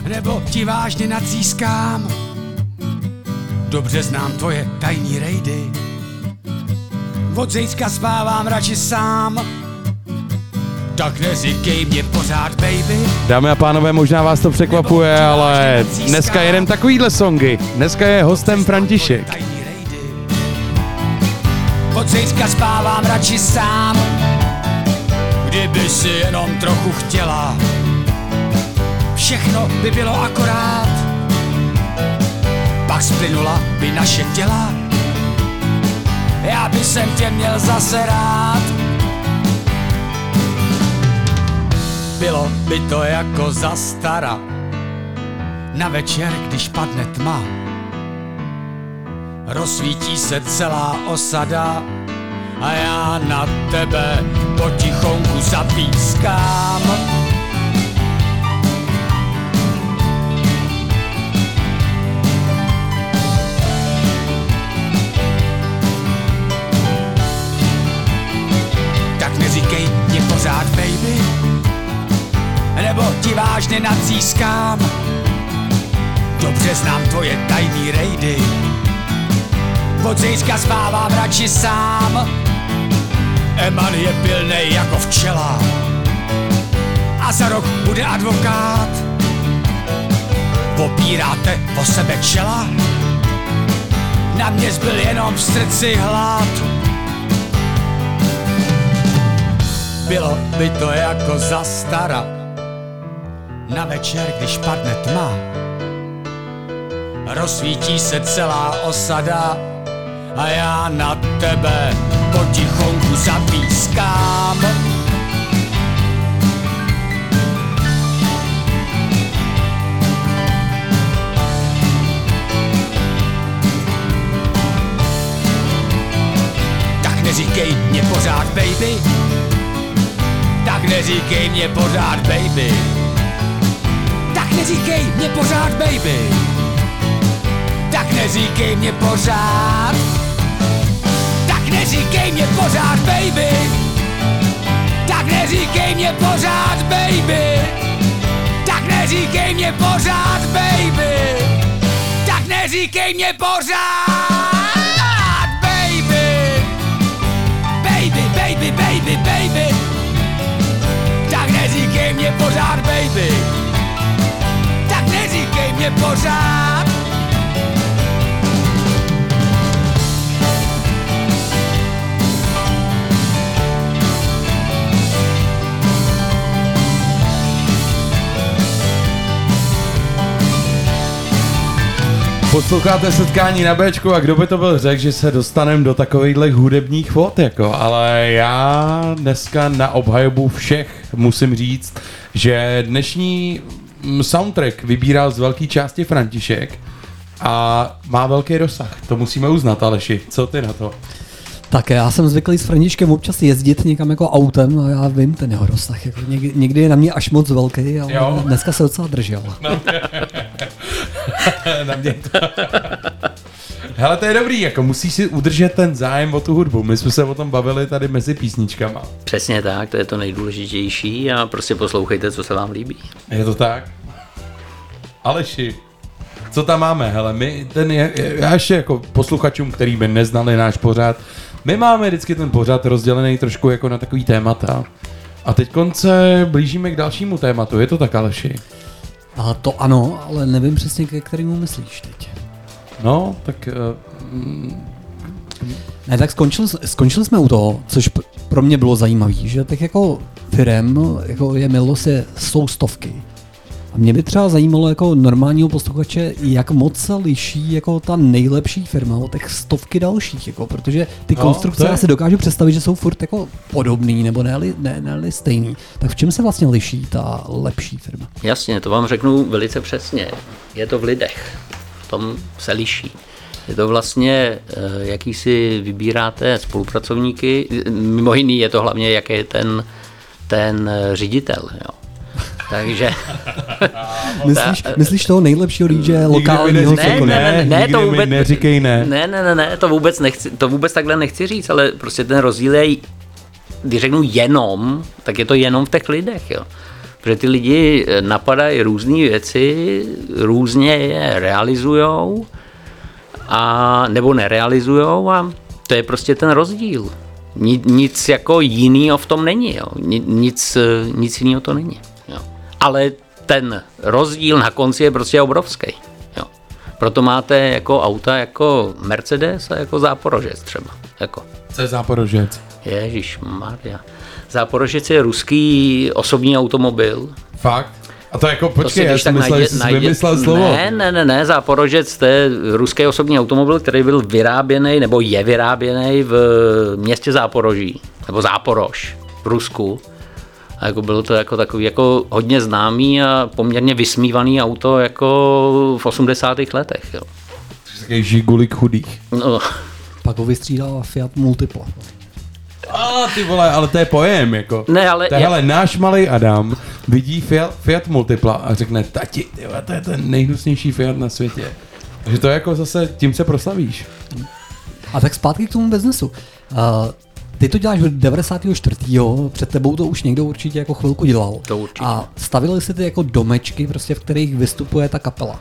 Nebo ti vážně nacískám. Dobře znám tvoje tajný rejdy. Od zejcka spávám radši sám. Tak neříkej mě pořád, baby. Dámy a pánové, možná vás to překvapuje, ale dneska jedem takovýhle songy. Dneska je hostem František. Od zítřka spávám radši sám. Kdyby si jenom trochu chtěla, všechno by bylo akorát. Pak splynula by naše těla, já by jsem tě měl zase rád. Bylo by to jako za stara, na večer, když padne tma. Rozsvítí se celá osada a já na tebe potichonku zapískám. Tak neříkej mě pořád, baby, nebo ti vážně nacískám. Dobře znám tvoje tajný rejdy, od zítřka spávám radši sám. Eman je pilnej jako včela a za rok bude advokát. Popíráte o sebe čela? Na mě zbyl jenom v srdci hlad. Bylo by to jako za stara na večer, když padne tma. Rozsvítí se celá osada a já na tebe potichonku zapískám. Tak neříkej mě pořád, baby. Tak neříkej mě pořád, baby. Neříkej mě pořád, baby. Tak neříkej mě pořád. Tak neříkej mě pořád, baby. Tak neříkej mě pořád, baby. Tak neříkej mě pořád, baby. Tak neříkej mě pořád, baby. Baby, baby, baby, baby. Tak neříkej mě pořád, baby mě pořád. Posloucháte setkání na Bčku a kdo by to byl řekl, že se dostaneme do takovýchhle hudebních vod, jako, ale já dneska na obhajobu všech musím říct, že dnešní soundtrack vybíral z velké části František a má velký rozsah, to musíme uznat, Aleši, co ty na to? Tak já jsem zvyklý s Františkem občas jezdit někam jako autem a já vím ten jeho rozsah. Jako někdy, někdy je na mě až moc velký, ale Jo. dneska se docela držel. na mě to... Hele, to je dobrý, jako musíš si udržet ten zájem o tu hudbu. My jsme se o tom bavili tady mezi písničkama. Přesně tak, to je to nejdůležitější a prostě poslouchejte, co se vám líbí. Je to tak? Aleši, co tam máme? Hele, my ten je, já ještě jako posluchačům, který by neznali náš pořád, my máme vždycky ten pořád rozdělený trošku jako na takový témata. A teď se blížíme k dalšímu tématu, je to tak, Aleši? A to ano, ale nevím přesně, ke kterému myslíš teď. No, tak uh, Ne, tak skončili, skončili jsme u toho, což pro mě bylo zajímavé, že těch jako firem, jako je Milos, je, jsou stovky. A mě by třeba zajímalo jako normálního posluchače, jak moc se liší jako ta nejlepší firma od těch stovky dalších, jako, protože ty No, konstrukce je- já si dokážu představit, že jsou furt jako podobný nebo ne, ne, ne stejný. Tak v čem se vlastně liší ta lepší firma? Jasně, to vám řeknu velice přesně. Je to v lidech. Tom se liší. Je to vlastně, eh, jaký si vybíráte spolupracovníky. Mimo jiný je to hlavně, jaký je ten, ten eh, ředitel. Jo. Takže... Myslíš, myslíš toho nejlepšího DJ lokálního? neříkej co ne. koná? nikdy mi neříkej ne. Ne, ne, ne, ne, to vůbec, nechci, to vůbec takhle nechci říct, ale prostě ten rozdíl je, když řeknu jenom, tak je to jenom v těch lidech, jo. Protože ty lidi eh, napadají různé věci, různě je realizujou, a, nebo nerealizujou a to je prostě ten rozdíl. Ni- Nic jako jinýho v tom není, jo. Ni- Nic, eh, nic jiného to není. Jo. Ale ten rozdíl na konci je prostě obrovský. Jo. Proto máte jako auta jako Mercedes a jako Záporožec třeba. Jako. Co je Záporožec? Ježíš Maria. Záporožec je ruský osobní automobil. Fakt? A to jako, To si počkej, já když jsem tak myslel, najde- že jsi najde- vymyslel slovo. Ne, ne, ne, ne, Záporožec, to je ruský osobní automobil, který byl vyráběný, nebo je vyráběný v městě Záporoží, nebo Záporož v Rusku. A jako bylo to jako takový jako hodně známý a poměrně vysmívaný auto jako v 80. letech. Jo. Takový žigulik chudých. No, Pak ho vystřídal Fiat Multipla. A ty vole, ale to je pojem, jako. Ne, ale To je, já- hele, náš malý Adam vidí Fiat, Fiat Multipla a řekne, tati, ty vole, to je ten nejhnusnější Fiat na světě. Takže to je jako zase, tím se proslavíš. A tak zpátky k tomu biznesu. Uh, ty to děláš od 94. Před tebou to už někdo určitě jako chvilku dělal. To určitě. A stavili si ty jako domečky, prostě v kterých vystupuje ta kapela.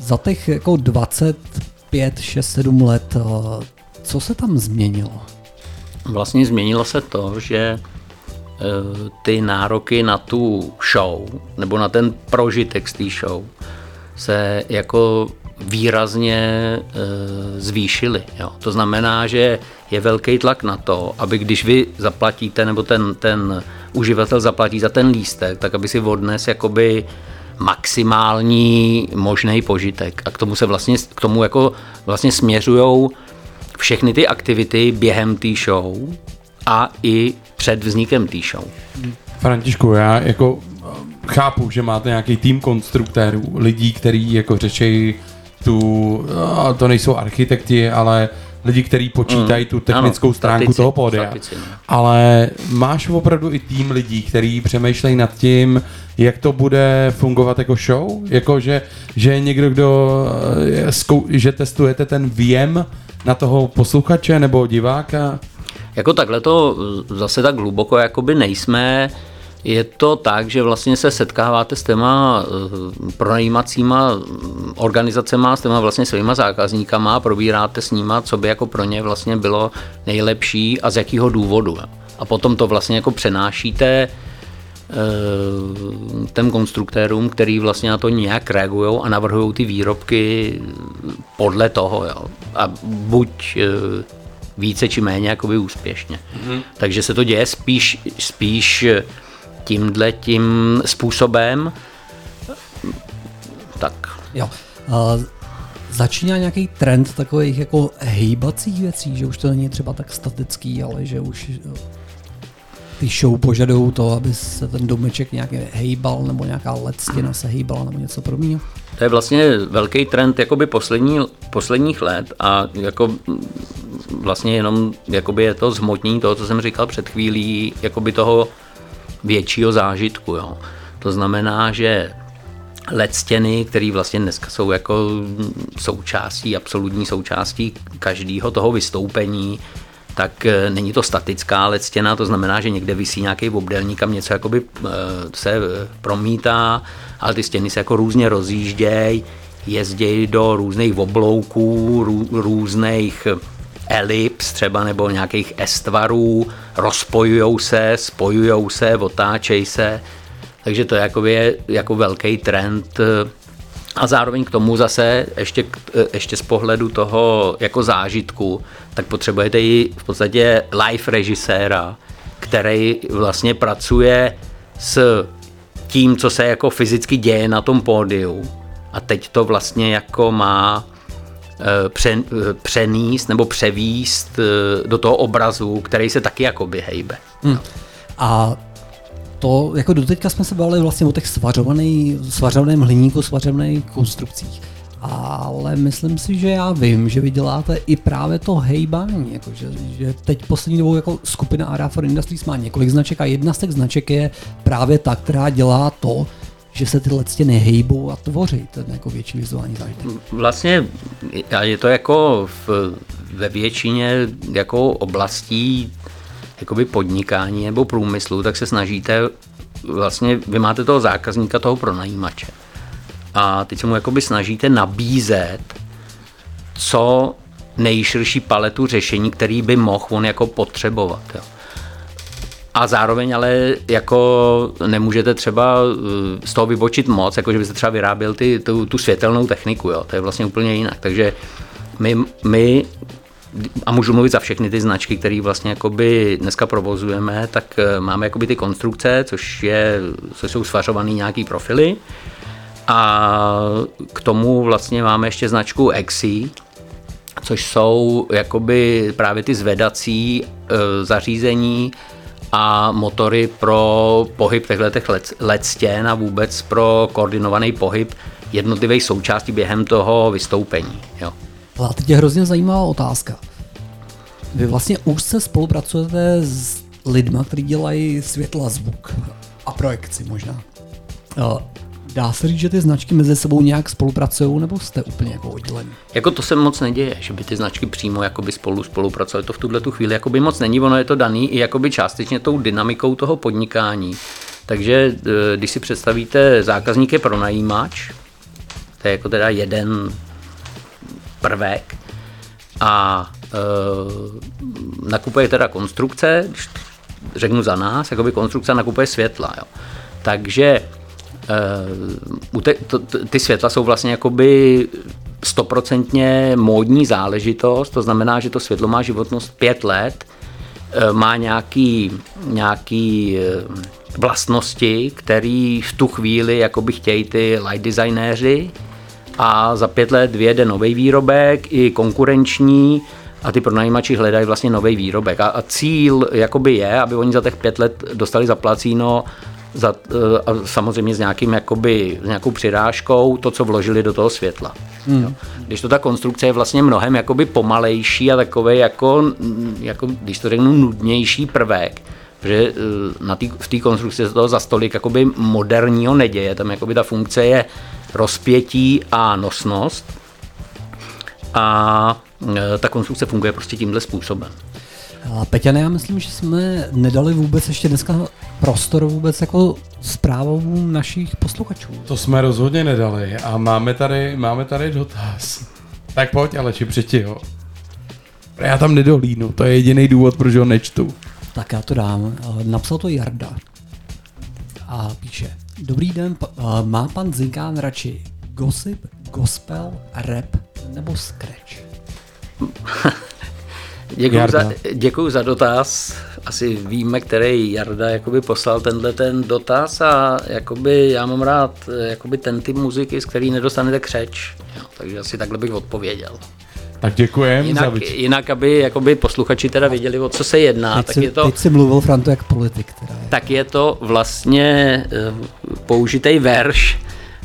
Za těch jako 25, 6, 7 let, uh, co se tam změnilo? Vlastně změnilo se to, že e, ty nároky na tu show, nebo na ten prožitek z té show, se jako výrazně e, zvýšily. To znamená, že je velký tlak na to, aby když vy zaplatíte, nebo ten, ten uživatel zaplatí za ten lístek, tak aby si odnes jakoby maximální možný požitek. A k tomu se vlastně, k tomu jako vlastně směřujou všechny ty aktivity během té show a i před vznikem té show. Františku, já jako eh, chápu, že máte nějaký tým konstruktérů, lidí, kteří jako řeší tu, a to nejsou architekti, ale lidi, kteří počítají tu technickou ano, stránku statici, toho pódia. statici, no. Ale máš opravdu i tým lidí, kteří přemýšlejí nad tím, jak to bude fungovat jako show? Jako, že, že někdo, kdo, eh, zkou, že testujete ten věm na toho posluchače nebo diváka? Jako takhle to zase tak hluboko jakoby nejsme. Je to tak, že vlastně se setkáváte s těma eh, pronajímacíma organizacema, s těma vlastně svýma zákazníkama a probíráte s nima, co by jako pro ně vlastně bylo nejlepší a z jakého důvodu. A potom to vlastně jako přenášíte těm konstruktérům, který vlastně na to nějak reagují a navrhují ty výrobky podle toho. Jo. A buď eh, více či méně jakoby úspěšně. Mm-hmm. Takže se to děje spíš, spíš tímhle tím způsobem. Tak. Jo. Uh, začíná nějaký trend takových jako hejbacích věcí, že už to není třeba tak statický, ale že už eh, ty show požadují to, aby se ten domeček nějak hejbal, nebo nějaká LED stěna se hejbala, nebo něco podobného. To je vlastně velký trend jakoby poslední, posledních let a jako vlastně jenom jakoby je to zhmotnění toho, co jsem říkal před chvílí, jakoby toho většího zážitku. Jo. To znamená, že LED stěny, které vlastně dneska jsou jako součástí, absolutní součástí každého toho vystoupení, tak eh, není to statická LED stěna, to znamená, že někde vysí nějaký obdelník, kam něco jakoby eh, se eh, promítá, ale ty stěny se jako různě rozjíždějí, jezdí do různých oblouků, rů, různých elips třeba nebo nějakých estvarů, rozpojují se, spojují se, otáčejí se, takže to je jako, velký trend a zároveň k tomu zase ještě, eh, ještě z pohledu toho jako zážitku, tak potřebujete i v podstatě live režiséra, který vlastně pracuje s tím, co se jako fyzicky děje na tom pódiu a teď to vlastně jako má eh, pře, eh, přenést nebo převíst do toho obrazu, který se taky jakoby hejbe. Hmm. A to, jako doteďka jsme se bavili vlastně o těch svařovaném hliníku, svařovaných konstrukcích. Ale myslím si, že já vím, že vy děláte i právě to hejbání, jako že, že teď poslední dobou jako skupina Ara for Industries má několik značek a jedna z těch značek je právě ta, která dělá to, že se tyhle stěny hejbou a tvoří ten jako větší vizuální zážitek. Vlastně je to jako v, ve většině jako oblastí jakoby podnikání nebo průmyslu, tak se snažíte vlastně, vy máte toho zákazníka, toho pronajímače. A teď se mu jakoby snažíte nabízet co nejširší paletu řešení, který by mohl on jako potřebovat. Jo. A zároveň ale jako nemůžete třeba eh, z toho vybočit moc, jako že byste třeba vyráběl ty, tu, tu světelnou techniku, jo. to je vlastně úplně jinak. Takže my, my a můžu mluvit za všechny ty značky, které vlastně jakoby dneska provozujeme, tak eh, máme jakoby ty konstrukce, což, je, což jsou svařované nějaký profily. A k tomu vlastně máme ještě značku EXI, což jsou jakoby právě ty zvedací e, zařízení a motory pro pohyb těchto let, stěn a vůbec pro koordinovaný pohyb jednotlivých součástí během toho vystoupení. Jo. Ale teď je hrozně zajímavá otázka. Vy vlastně úzce spolupracujete s lidma, kteří dělají světla, zvuk a projekci možná. Eh, Dá se říct, že ty značky mezi sebou nějak spolupracují, nebo jste úplně jako oddělení? Jako to se moc neděje, že by ty značky přímo jakoby spolu spolupracovaly. To v tuhle tu chvíli jakoby moc není, ono je to daný i jakoby částečně tou dynamikou toho podnikání. Takže eh, když si představíte, zákazník je pronajímač, to je jako teda jeden prvek a e, nakupuje teda konstrukce, když řeknu za nás, jakoby konstrukce nakupuje světla. Jo. Takže to, ty světla jsou vlastně jakoby stoprocentně módní záležitost, to znamená, že to světlo má životnost pět let, uh, má nějaký, nějaký vlastnosti, které v tu chvíli jakoby chtějí ty light designéři a za pět let vyjede nový výrobek i konkurenční a ty pronajímači hledají vlastně nový výrobek. A, a cíl jakoby je, aby oni za těch pět let dostali zaplacíno za, eh, a samozřejmě s, nějakým, jakoby, s nějakou přirážkou to, co vložili do toho světla. Hmm. Když to ta konstrukce je vlastně mnohem jakoby pomalejší a takový jako, jako, když to řeknu, nudnější prvek, protože eh, na tý, v té konstrukci se toho za stolik jakoby moderního neděje, tam jakoby ta funkce je rozpětí a nosnost a eh, ta konstrukce funguje prostě tímhle způsobem. A Peťane, já myslím, že jsme nedali vůbec ještě dneska prostor vůbec jako zprávou našich posluchačů. To jsme rozhodně nedali a máme tady, máme tady dotaz. Tak pojď, Aleči, přeti ho. Já tam nedohlídnu, to je jediný důvod, proč ho nečtu. Tak já to dám. Eh, Napsal to Jarda. A píše. Dobrý den, eh, má pan Zinkán radši gossip, gospel, rap nebo scratch? Děkuji Jarda. za, děkuji za dotaz. Asi víme, který Jarda jakoby poslal tenhle ten dotaz a jakoby já mám rád eh, jakoby ten typ muziky, z který nedostanete křeč. Jo, takže asi takhle bych odpověděl. Tak děkujem Jinak, za vyč- jinak aby jakoby posluchači teda věděli, o co se jedná, teď, tak si, je to... teď si mluvil, Franto, jak politik. Teda je. tak je to vlastně eh, použitý verš,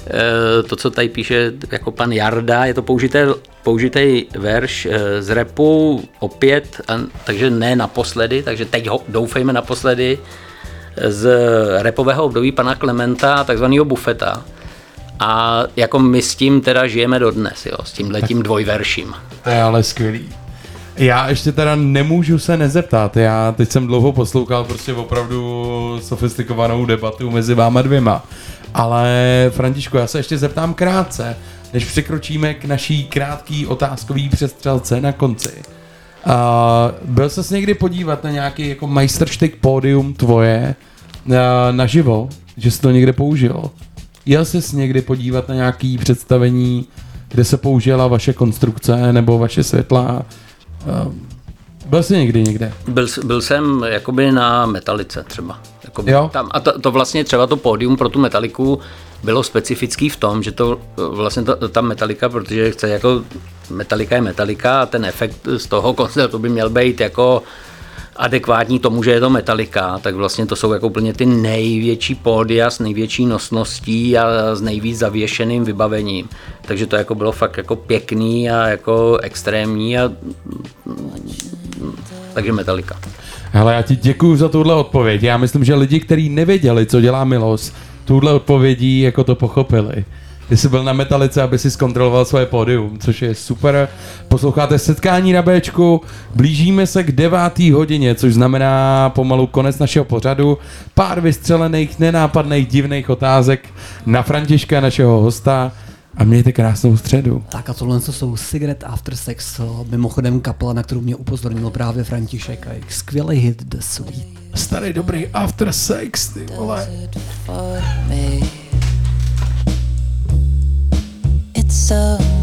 eh, to, co tady píše jako pan Jarda, je to použité, použitý verš eh, z repu opět, a, takže ne naposledy, takže teď ho doufejme naposledy, z repového období pana Klementa, takzvaného bufeta. A jako my s tím teda žijeme dodnes, jo, s tím letím dvojverším. To je ale skvělý. Já ještě teda nemůžu se nezeptat, já teď jsem dlouho poslouchal prostě opravdu sofistikovanou debatu mezi váma dvěma. Ale Františku, já se ještě zeptám krátce, než překročíme k naší krátký otázkový přestřelce na konci. Uh, byl ses někdy podívat na nějaký jako majstrštyk pódium tvoje uh, naživo, že jsi to někde použil? Jel jsi někdy podívat na nějaký představení, kde se použila vaše konstrukce nebo vaše světla? Uh, byl jsi někdy někde? Byl, byl jsem jakoby na metalice třeba. Jakoby Jo. Tam, a to, to vlastně třeba to pódium pro tu metaliku bylo specifický v tom, že to vlastně ta, ta metalika, protože chce jako metalika je metalika a ten efekt z toho koncertu by měl být jako adekvátní tomu, že je to metalika, tak vlastně to jsou jako úplně ty největší pódia s největší nosností a s nejvíc zavěšeným vybavením. Takže to jako bylo fakt jako pěkný a jako extrémní a takže metalika. Hele, já ti děkuji za tuhle odpověď. Já myslím, že lidi, kteří nevěděli, co dělá Milos, tuhle odpovědí jako to pochopili. Ty jsi byl na Metalice, aby si zkontroloval svoje pódium, což je super. Posloucháte setkání na Bčku, blížíme se k devátý hodině, což znamená pomalu konec našeho pořadu. Pár vystřelených, nenápadných, divných otázek na Františka, našeho hosta. A mějte krásnou středu. Tak a tohle to jsou Cigarette After Sex, mimochodem kapela, na kterou mě upozornil právě František a jejich skvělý hit The Sweet. Starý dobrý after sex, ty vole. So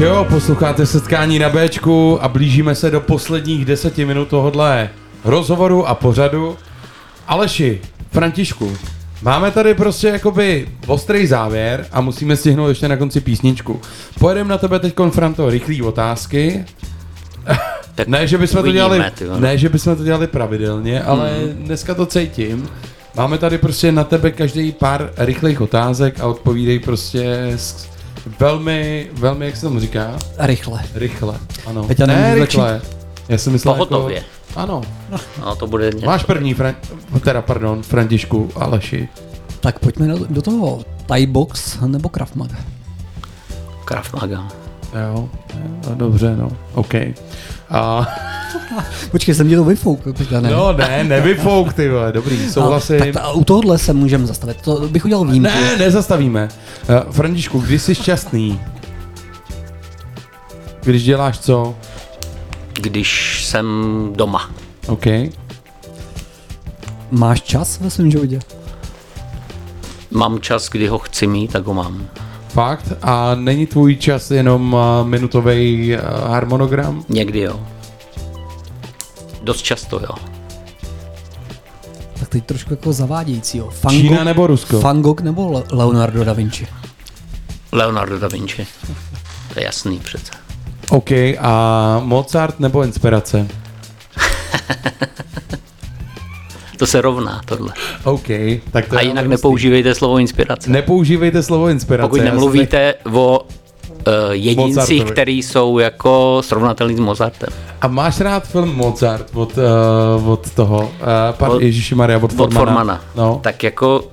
Tak jo, posloucháte setkání na Bčku a blížíme se do posledních deseti minut tohohle rozhovoru a pořadu. Aleši, Františku, máme tady prostě jakoby ostrý závěr a musíme stihnout ještě na konci písničku. Pojedeme na tebe teď, Franto, rychlý otázky. Tak ne, že bychom to dělali, ne, že bychom to dělali pravidelně, ale dneska to cítím. Máme tady prostě na tebe každý pár rychlých otázek a odpovídej prostě s velmi, velmi, jak se tomu říká? Rychle. Rychle, ano. Peťa, ne rychle. Já jsem myslel Pohotově. Jako, ano. No to bude něco. Máš první, Fran, teda pardon, Františku, Aleši. Tak pojďme do, do toho Thai box nebo Krav Maga. Krav Maga. Jo, jo, dobře, no, OK. A, Počkej, jsem ti to vyfouk, teďka ne. no ne, nevyfouk, ty vole, dobrý, souhlasím. A, tak ta, u tohohle se můžeme zastavit, to bych udělal výjimku. Ne, nezastavíme. Uh, Františku, kdy jsi šťastný? Když děláš co? Když jsem doma. OK. Máš čas ve svém životě? Mám čas, kdy ho chci mít, tak ho mám. Fakt? A není tvůj čas jenom uh, minutový uh, harmonogram? Někdy jo. Dost často jo. Tak teď trošku jako zavádějící, jo. Van Čína Gogh- nebo Rusko? Van Gogh nebo Le- Leonardo da Vinci? Leonardo da Vinci. To je jasný přece. OK. A Mozart nebo inspirace? To se rovná tohle. OK. Tak to A jinak nepoužívejte slovo inspirace. Nepoužívejte slovo inspirace. Pokud nemluvíte o uh, jedincích, Mozartovi. který jsou jako srovnatelný s Mozartem. A máš rád film Mozart od, uh, od toho, uh, pan Od- Ježíši Maria, od Od Formana? Formana. No. Tak jako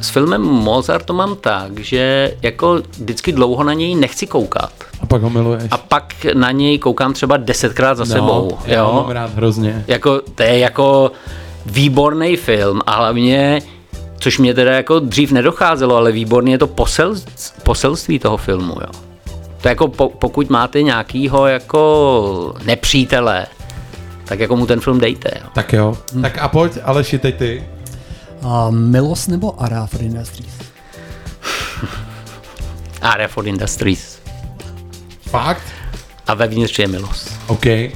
s filmem Mozart to mám tak, že jako vždycky dlouho na něj nechci koukat. A pak ho miluješ. A pak na něj koukám třeba desetkrát za no, sebou. Já ho jo? mám rád hrozně. Jako, to je jako výborný film a hlavně, což mě teda jako dřív nedocházelo, ale výborně je to posel, poselství toho filmu, jo. To jako po, pokud máte nějakýho jako nepřítele, tak jako mu ten film dejte, jo. Tak jo. Tak a pojď, Aleši, teď ty. A Milos nebo Ara for Industries? Area for Industries. Fakt? A vevnitř je milost. OK. Uh...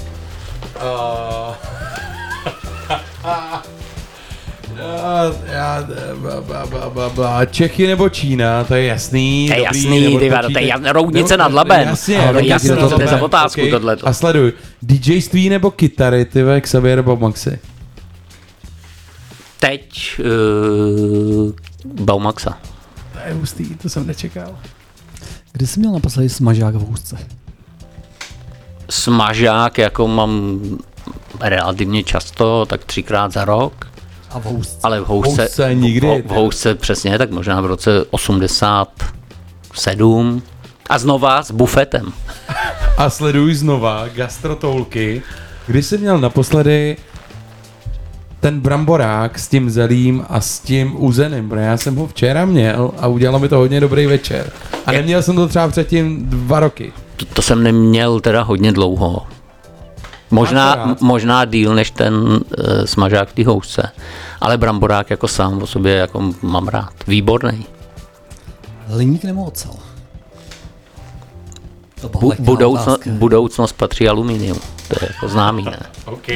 Já, ba, ba, ba, ba, ba. Čechy nebo Čína, to je jasný. To je dobrý, jasný, ty vado, to je Roudnice nad Labem. Jasně, Ale to je Roudnice jasný, to- to je za otázku OK. tohleto. A sleduj, DJství nebo kytary, ty ve Xavier nebo Maxi? Teď uh, Baumaxa. To je hustý, to jsem nečekal. Kdy jsi měl naposledy smažák v hůzce? Smažák jako mám relativně často, tak třikrát za rok. A v hůzce? Ale v houšce, Houšce nikdy, v, v houšce přesně, tak možná v roce 87. A znova s bufetem. A sleduj znova gastrotoulky. Kdy jsi měl naposledy ten bramborák s tím zelím a s tím uzeným, protože já jsem ho včera měl a udělalo mi to hodně dobrý večer. A neměl jsem to třeba předtím dva roky. To, to jsem neměl teda hodně dlouho. Možná, možná díl než ten uh, smažák v té houšce. Ale bramborák jako sám o sobě jako mám rád. Výborný. Hliník nebo ocel? Bu, budoucno, otázka. budoucnost patří aluminium. To je jako známý, ne? OK.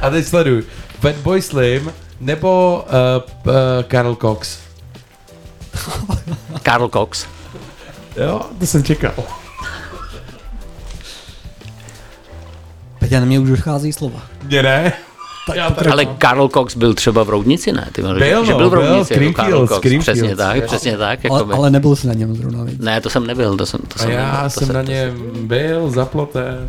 A teď sleduj. Bad Boy Slim nebo uh, uh, Karl Cox. Karl Cox. Jo, to jsem čekal. Peťa, na mě už dochází slova. Mně ne. Já tady Ale. Karl Cox byl třeba v Roudnici, ne? Ty, vole, Byl, že no, byl v byl, Roudnici, jako Screamfields, Karl Cox. Screamfields. Přesně tak, Jo. přesně tak. Ale, Jakoby. ale nebyl jsi na něm zrovna, víc. Ne, to jsem nebyl, to jsem, to A jsem nebyl. já to jsem na něm byl zaploten.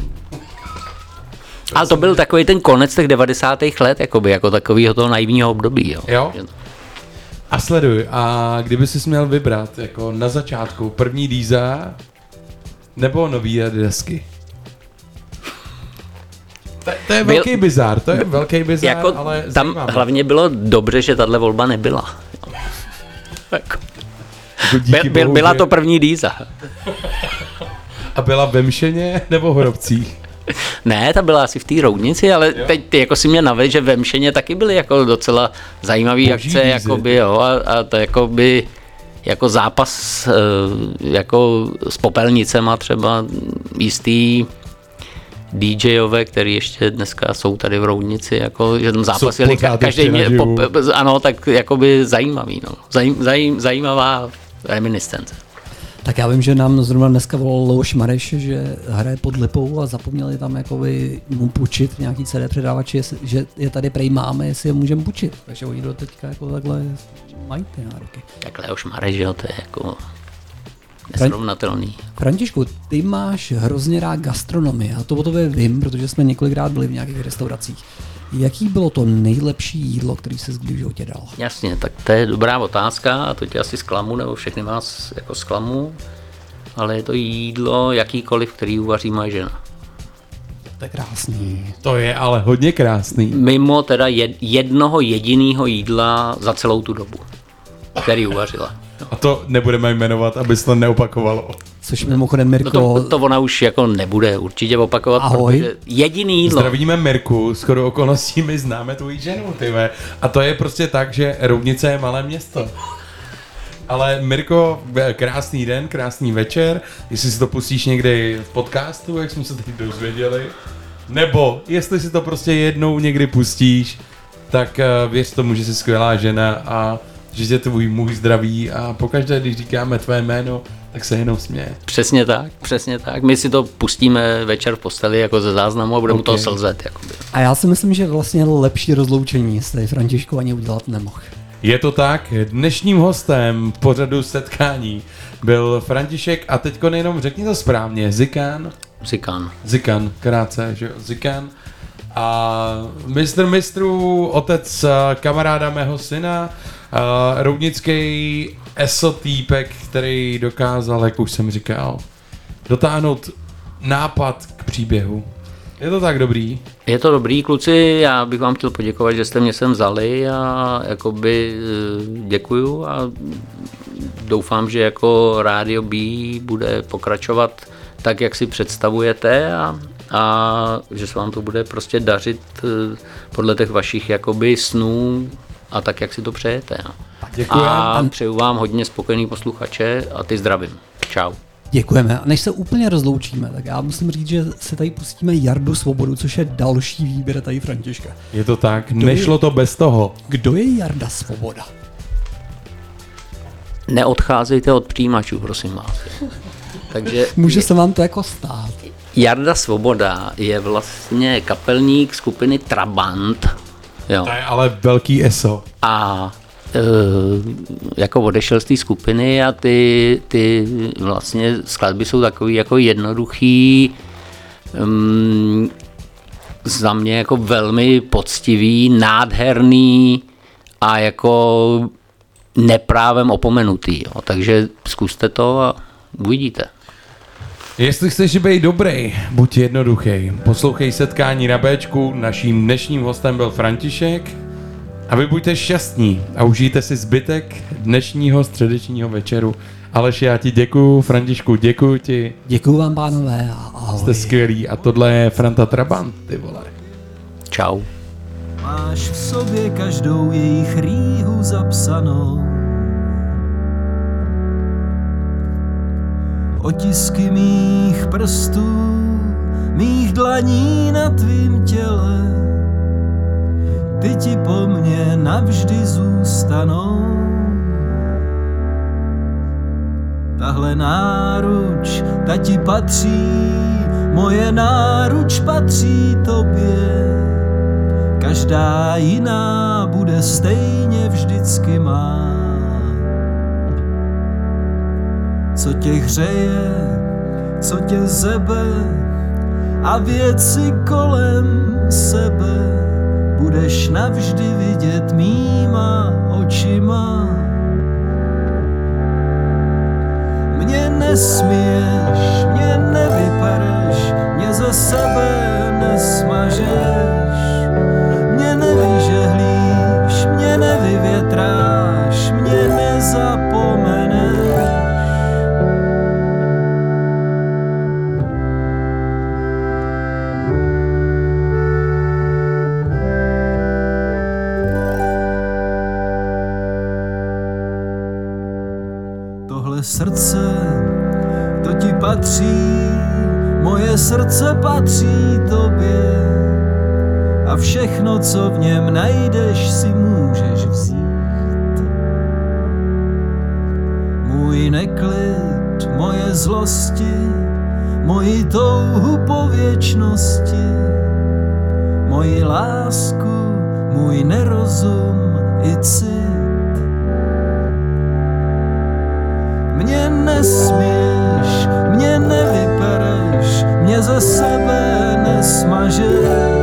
Ale to byl takový ten konec těch 90. let, jakoby, jako takového toho naivního období. Jo. Jo? A sleduj, a kdyby jsi měl vybrat jako na začátku první Díza nebo nový Adidasky? To, to je Byl- velký bizár, to je velký bizár, Jako, ale tam zajímavý. hlavně bylo dobře, že tahle volba nebyla. Jo. Jako, díky byl, byl, bohu, byla že- to první Díza. A byla ve Mšeně nebo v Hrobcích? Ne, ta byla asi v té roudnici, ale jo. teď ty jako si mě navedl, že ve Mšeně taky byly jako docela zajímavé Boží akce, vízy. jakoby, jo, a, a to jakoby jako zápas eh, jako s popelnicema třeba jistý DJové, který ještě dneska jsou tady v Roudnici, jako, že tam zápasili pořád ka- každý mě, pop, ano, tak jakoby zajímavý, no. Zajím, zajím, zajímavá reminiscence. Tak já vím, že nám zrovna dneska volal Leoš Mareš, že hraje pod Lipou a zapomněli tam jakoby mu půjčit nějaký CD předávači, že je tady prej máme, jestli je můžeme půjčit. Takže oni do teďka jako takhle mají ty nároky. Takhle už Mareš, jo, to je jako nesrovnatelný. Františku, ty máš hrozně rád gastronomii, a to o tobě vím, protože jsme několikrát byli v nějakých restauracích. Jaký bylo to nejlepší jídlo, který jsi kdy v životě dal? Jasně, tak to je dobrá otázka a to tě asi zklamu, nebo všechny vás jako zklamu, ale je to jídlo jakýkoliv, který uvaří moje žena. To je krásný. To je ale hodně krásný. Mimo teda jed, jednoho jediného jídla za celou tu dobu, který uvařila. A to nebudeme jmenovat, aby se to neopakovalo. Což mimochodem No Mirko, to, to ona už jako nebude určitě opakovat, Ahoj. protože jediný jídlo. Zdravíme Mirku, skoro okolností my známe tvoji ženu, ty ve. A to je prostě tak, že Roudnice je malé město. Ale Mirko, krásný den, krásný večer, jestli si to pustíš někdy v podcastu, jak jsme se teď dozvěděli, nebo jestli si to prostě jednou někdy pustíš, tak eh, věř tomu, že jsi skvělá žena a že tě tvůj muž zdraví a pokaždé, když říkáme tvé jméno, tak se jenom směje. Přesně tak, přesně tak. My si to pustíme večer v posteli jako ze záznamu a budeme Ok. okay. toho slzet. Jakoby. a já si myslím, že vlastně lepší rozloučení jste Františku ani udělat nemohl. Je to tak, dnešním hostem pořadu setkání byl František a teďko nejenom řekni to správně, Zikán, Zikán. Zikan, krátce, že jo, Zikan. A mistr mistrů, otec eh, kamaráda mého syna, uh, roudnický esotýpek, který dokázal, jak už jsem říkal, dotáhnout nápad k příběhu. Je to tak dobrý? Je to dobrý, kluci, já bych vám chtěl poděkovat, že jste mě sem vzali a jakoby eh, děkuju a doufám, že jako Radio B bude pokračovat tak, jak si představujete a, a že se vám to bude prostě dařit eh, podle těch vašich jakoby snů a tak, jak si to přejete. no. Děkuji. A přeju vám hodně spokojený posluchače a ty zdravím. Čau. Děkujeme. A než se úplně rozloučíme, tak já musím říct, že si tady pustíme Jardu Svobodu, což je další výběr tady Františka. Je to tak, nešlo to bez toho. Kdo je Jarda Svoboda? Neodcházejte od přijímačů, prosím vás. Takže Může se vám to jako stát. Jarda Svoboda je vlastně kapelník skupiny Trabant. Jo. To je ale velký ESO. A e, jako odešel z té skupiny a ty, ty vlastně skladby jsou takový jako jednoduchý, um, za mě jako velmi poctivý, nádherný a jako neprávem opomenutý. Jo. Takže zkuste to a uvidíte. Jestli chceš být dobrý, buď jednoduchý. Poslouchej setkání na Bčku, naším dnešním hostem byl František. A vy buďte šťastní a užijte si zbytek dnešního středečního večeru. Aleš, já ti děkuju, Františku, děkuju ti, Děkuju vám, pánové, a ahoj. jste skvělí. A tohle je Franta Trabant, ty vole. Čau. Máš v sobě každou jejich rýhu zapsanou. Otisky mých prstů, mých dlaní na tvým těle. Ty ti po mně navždy zůstanou. Tahle náruč, ta ti patří, moje náruč patří tobě. Každá jiná bude stejně vždycky má. Co tě hřeje, co tě zebe a věci kolem sebe budeš navždy vidět mýma očima. Mě nesměješ, mě nevypereš, mě ze sebe nesmažeš. Patří, moje srdce patří tobě. A všechno, co v něm najdeš, si můžeš vzít. Můj neklid, moje zlosti, moji touhu po věčnosti, moji lásku, můj nerozum i cit. Mě nesměješ, mě ze sebe nesmažeš.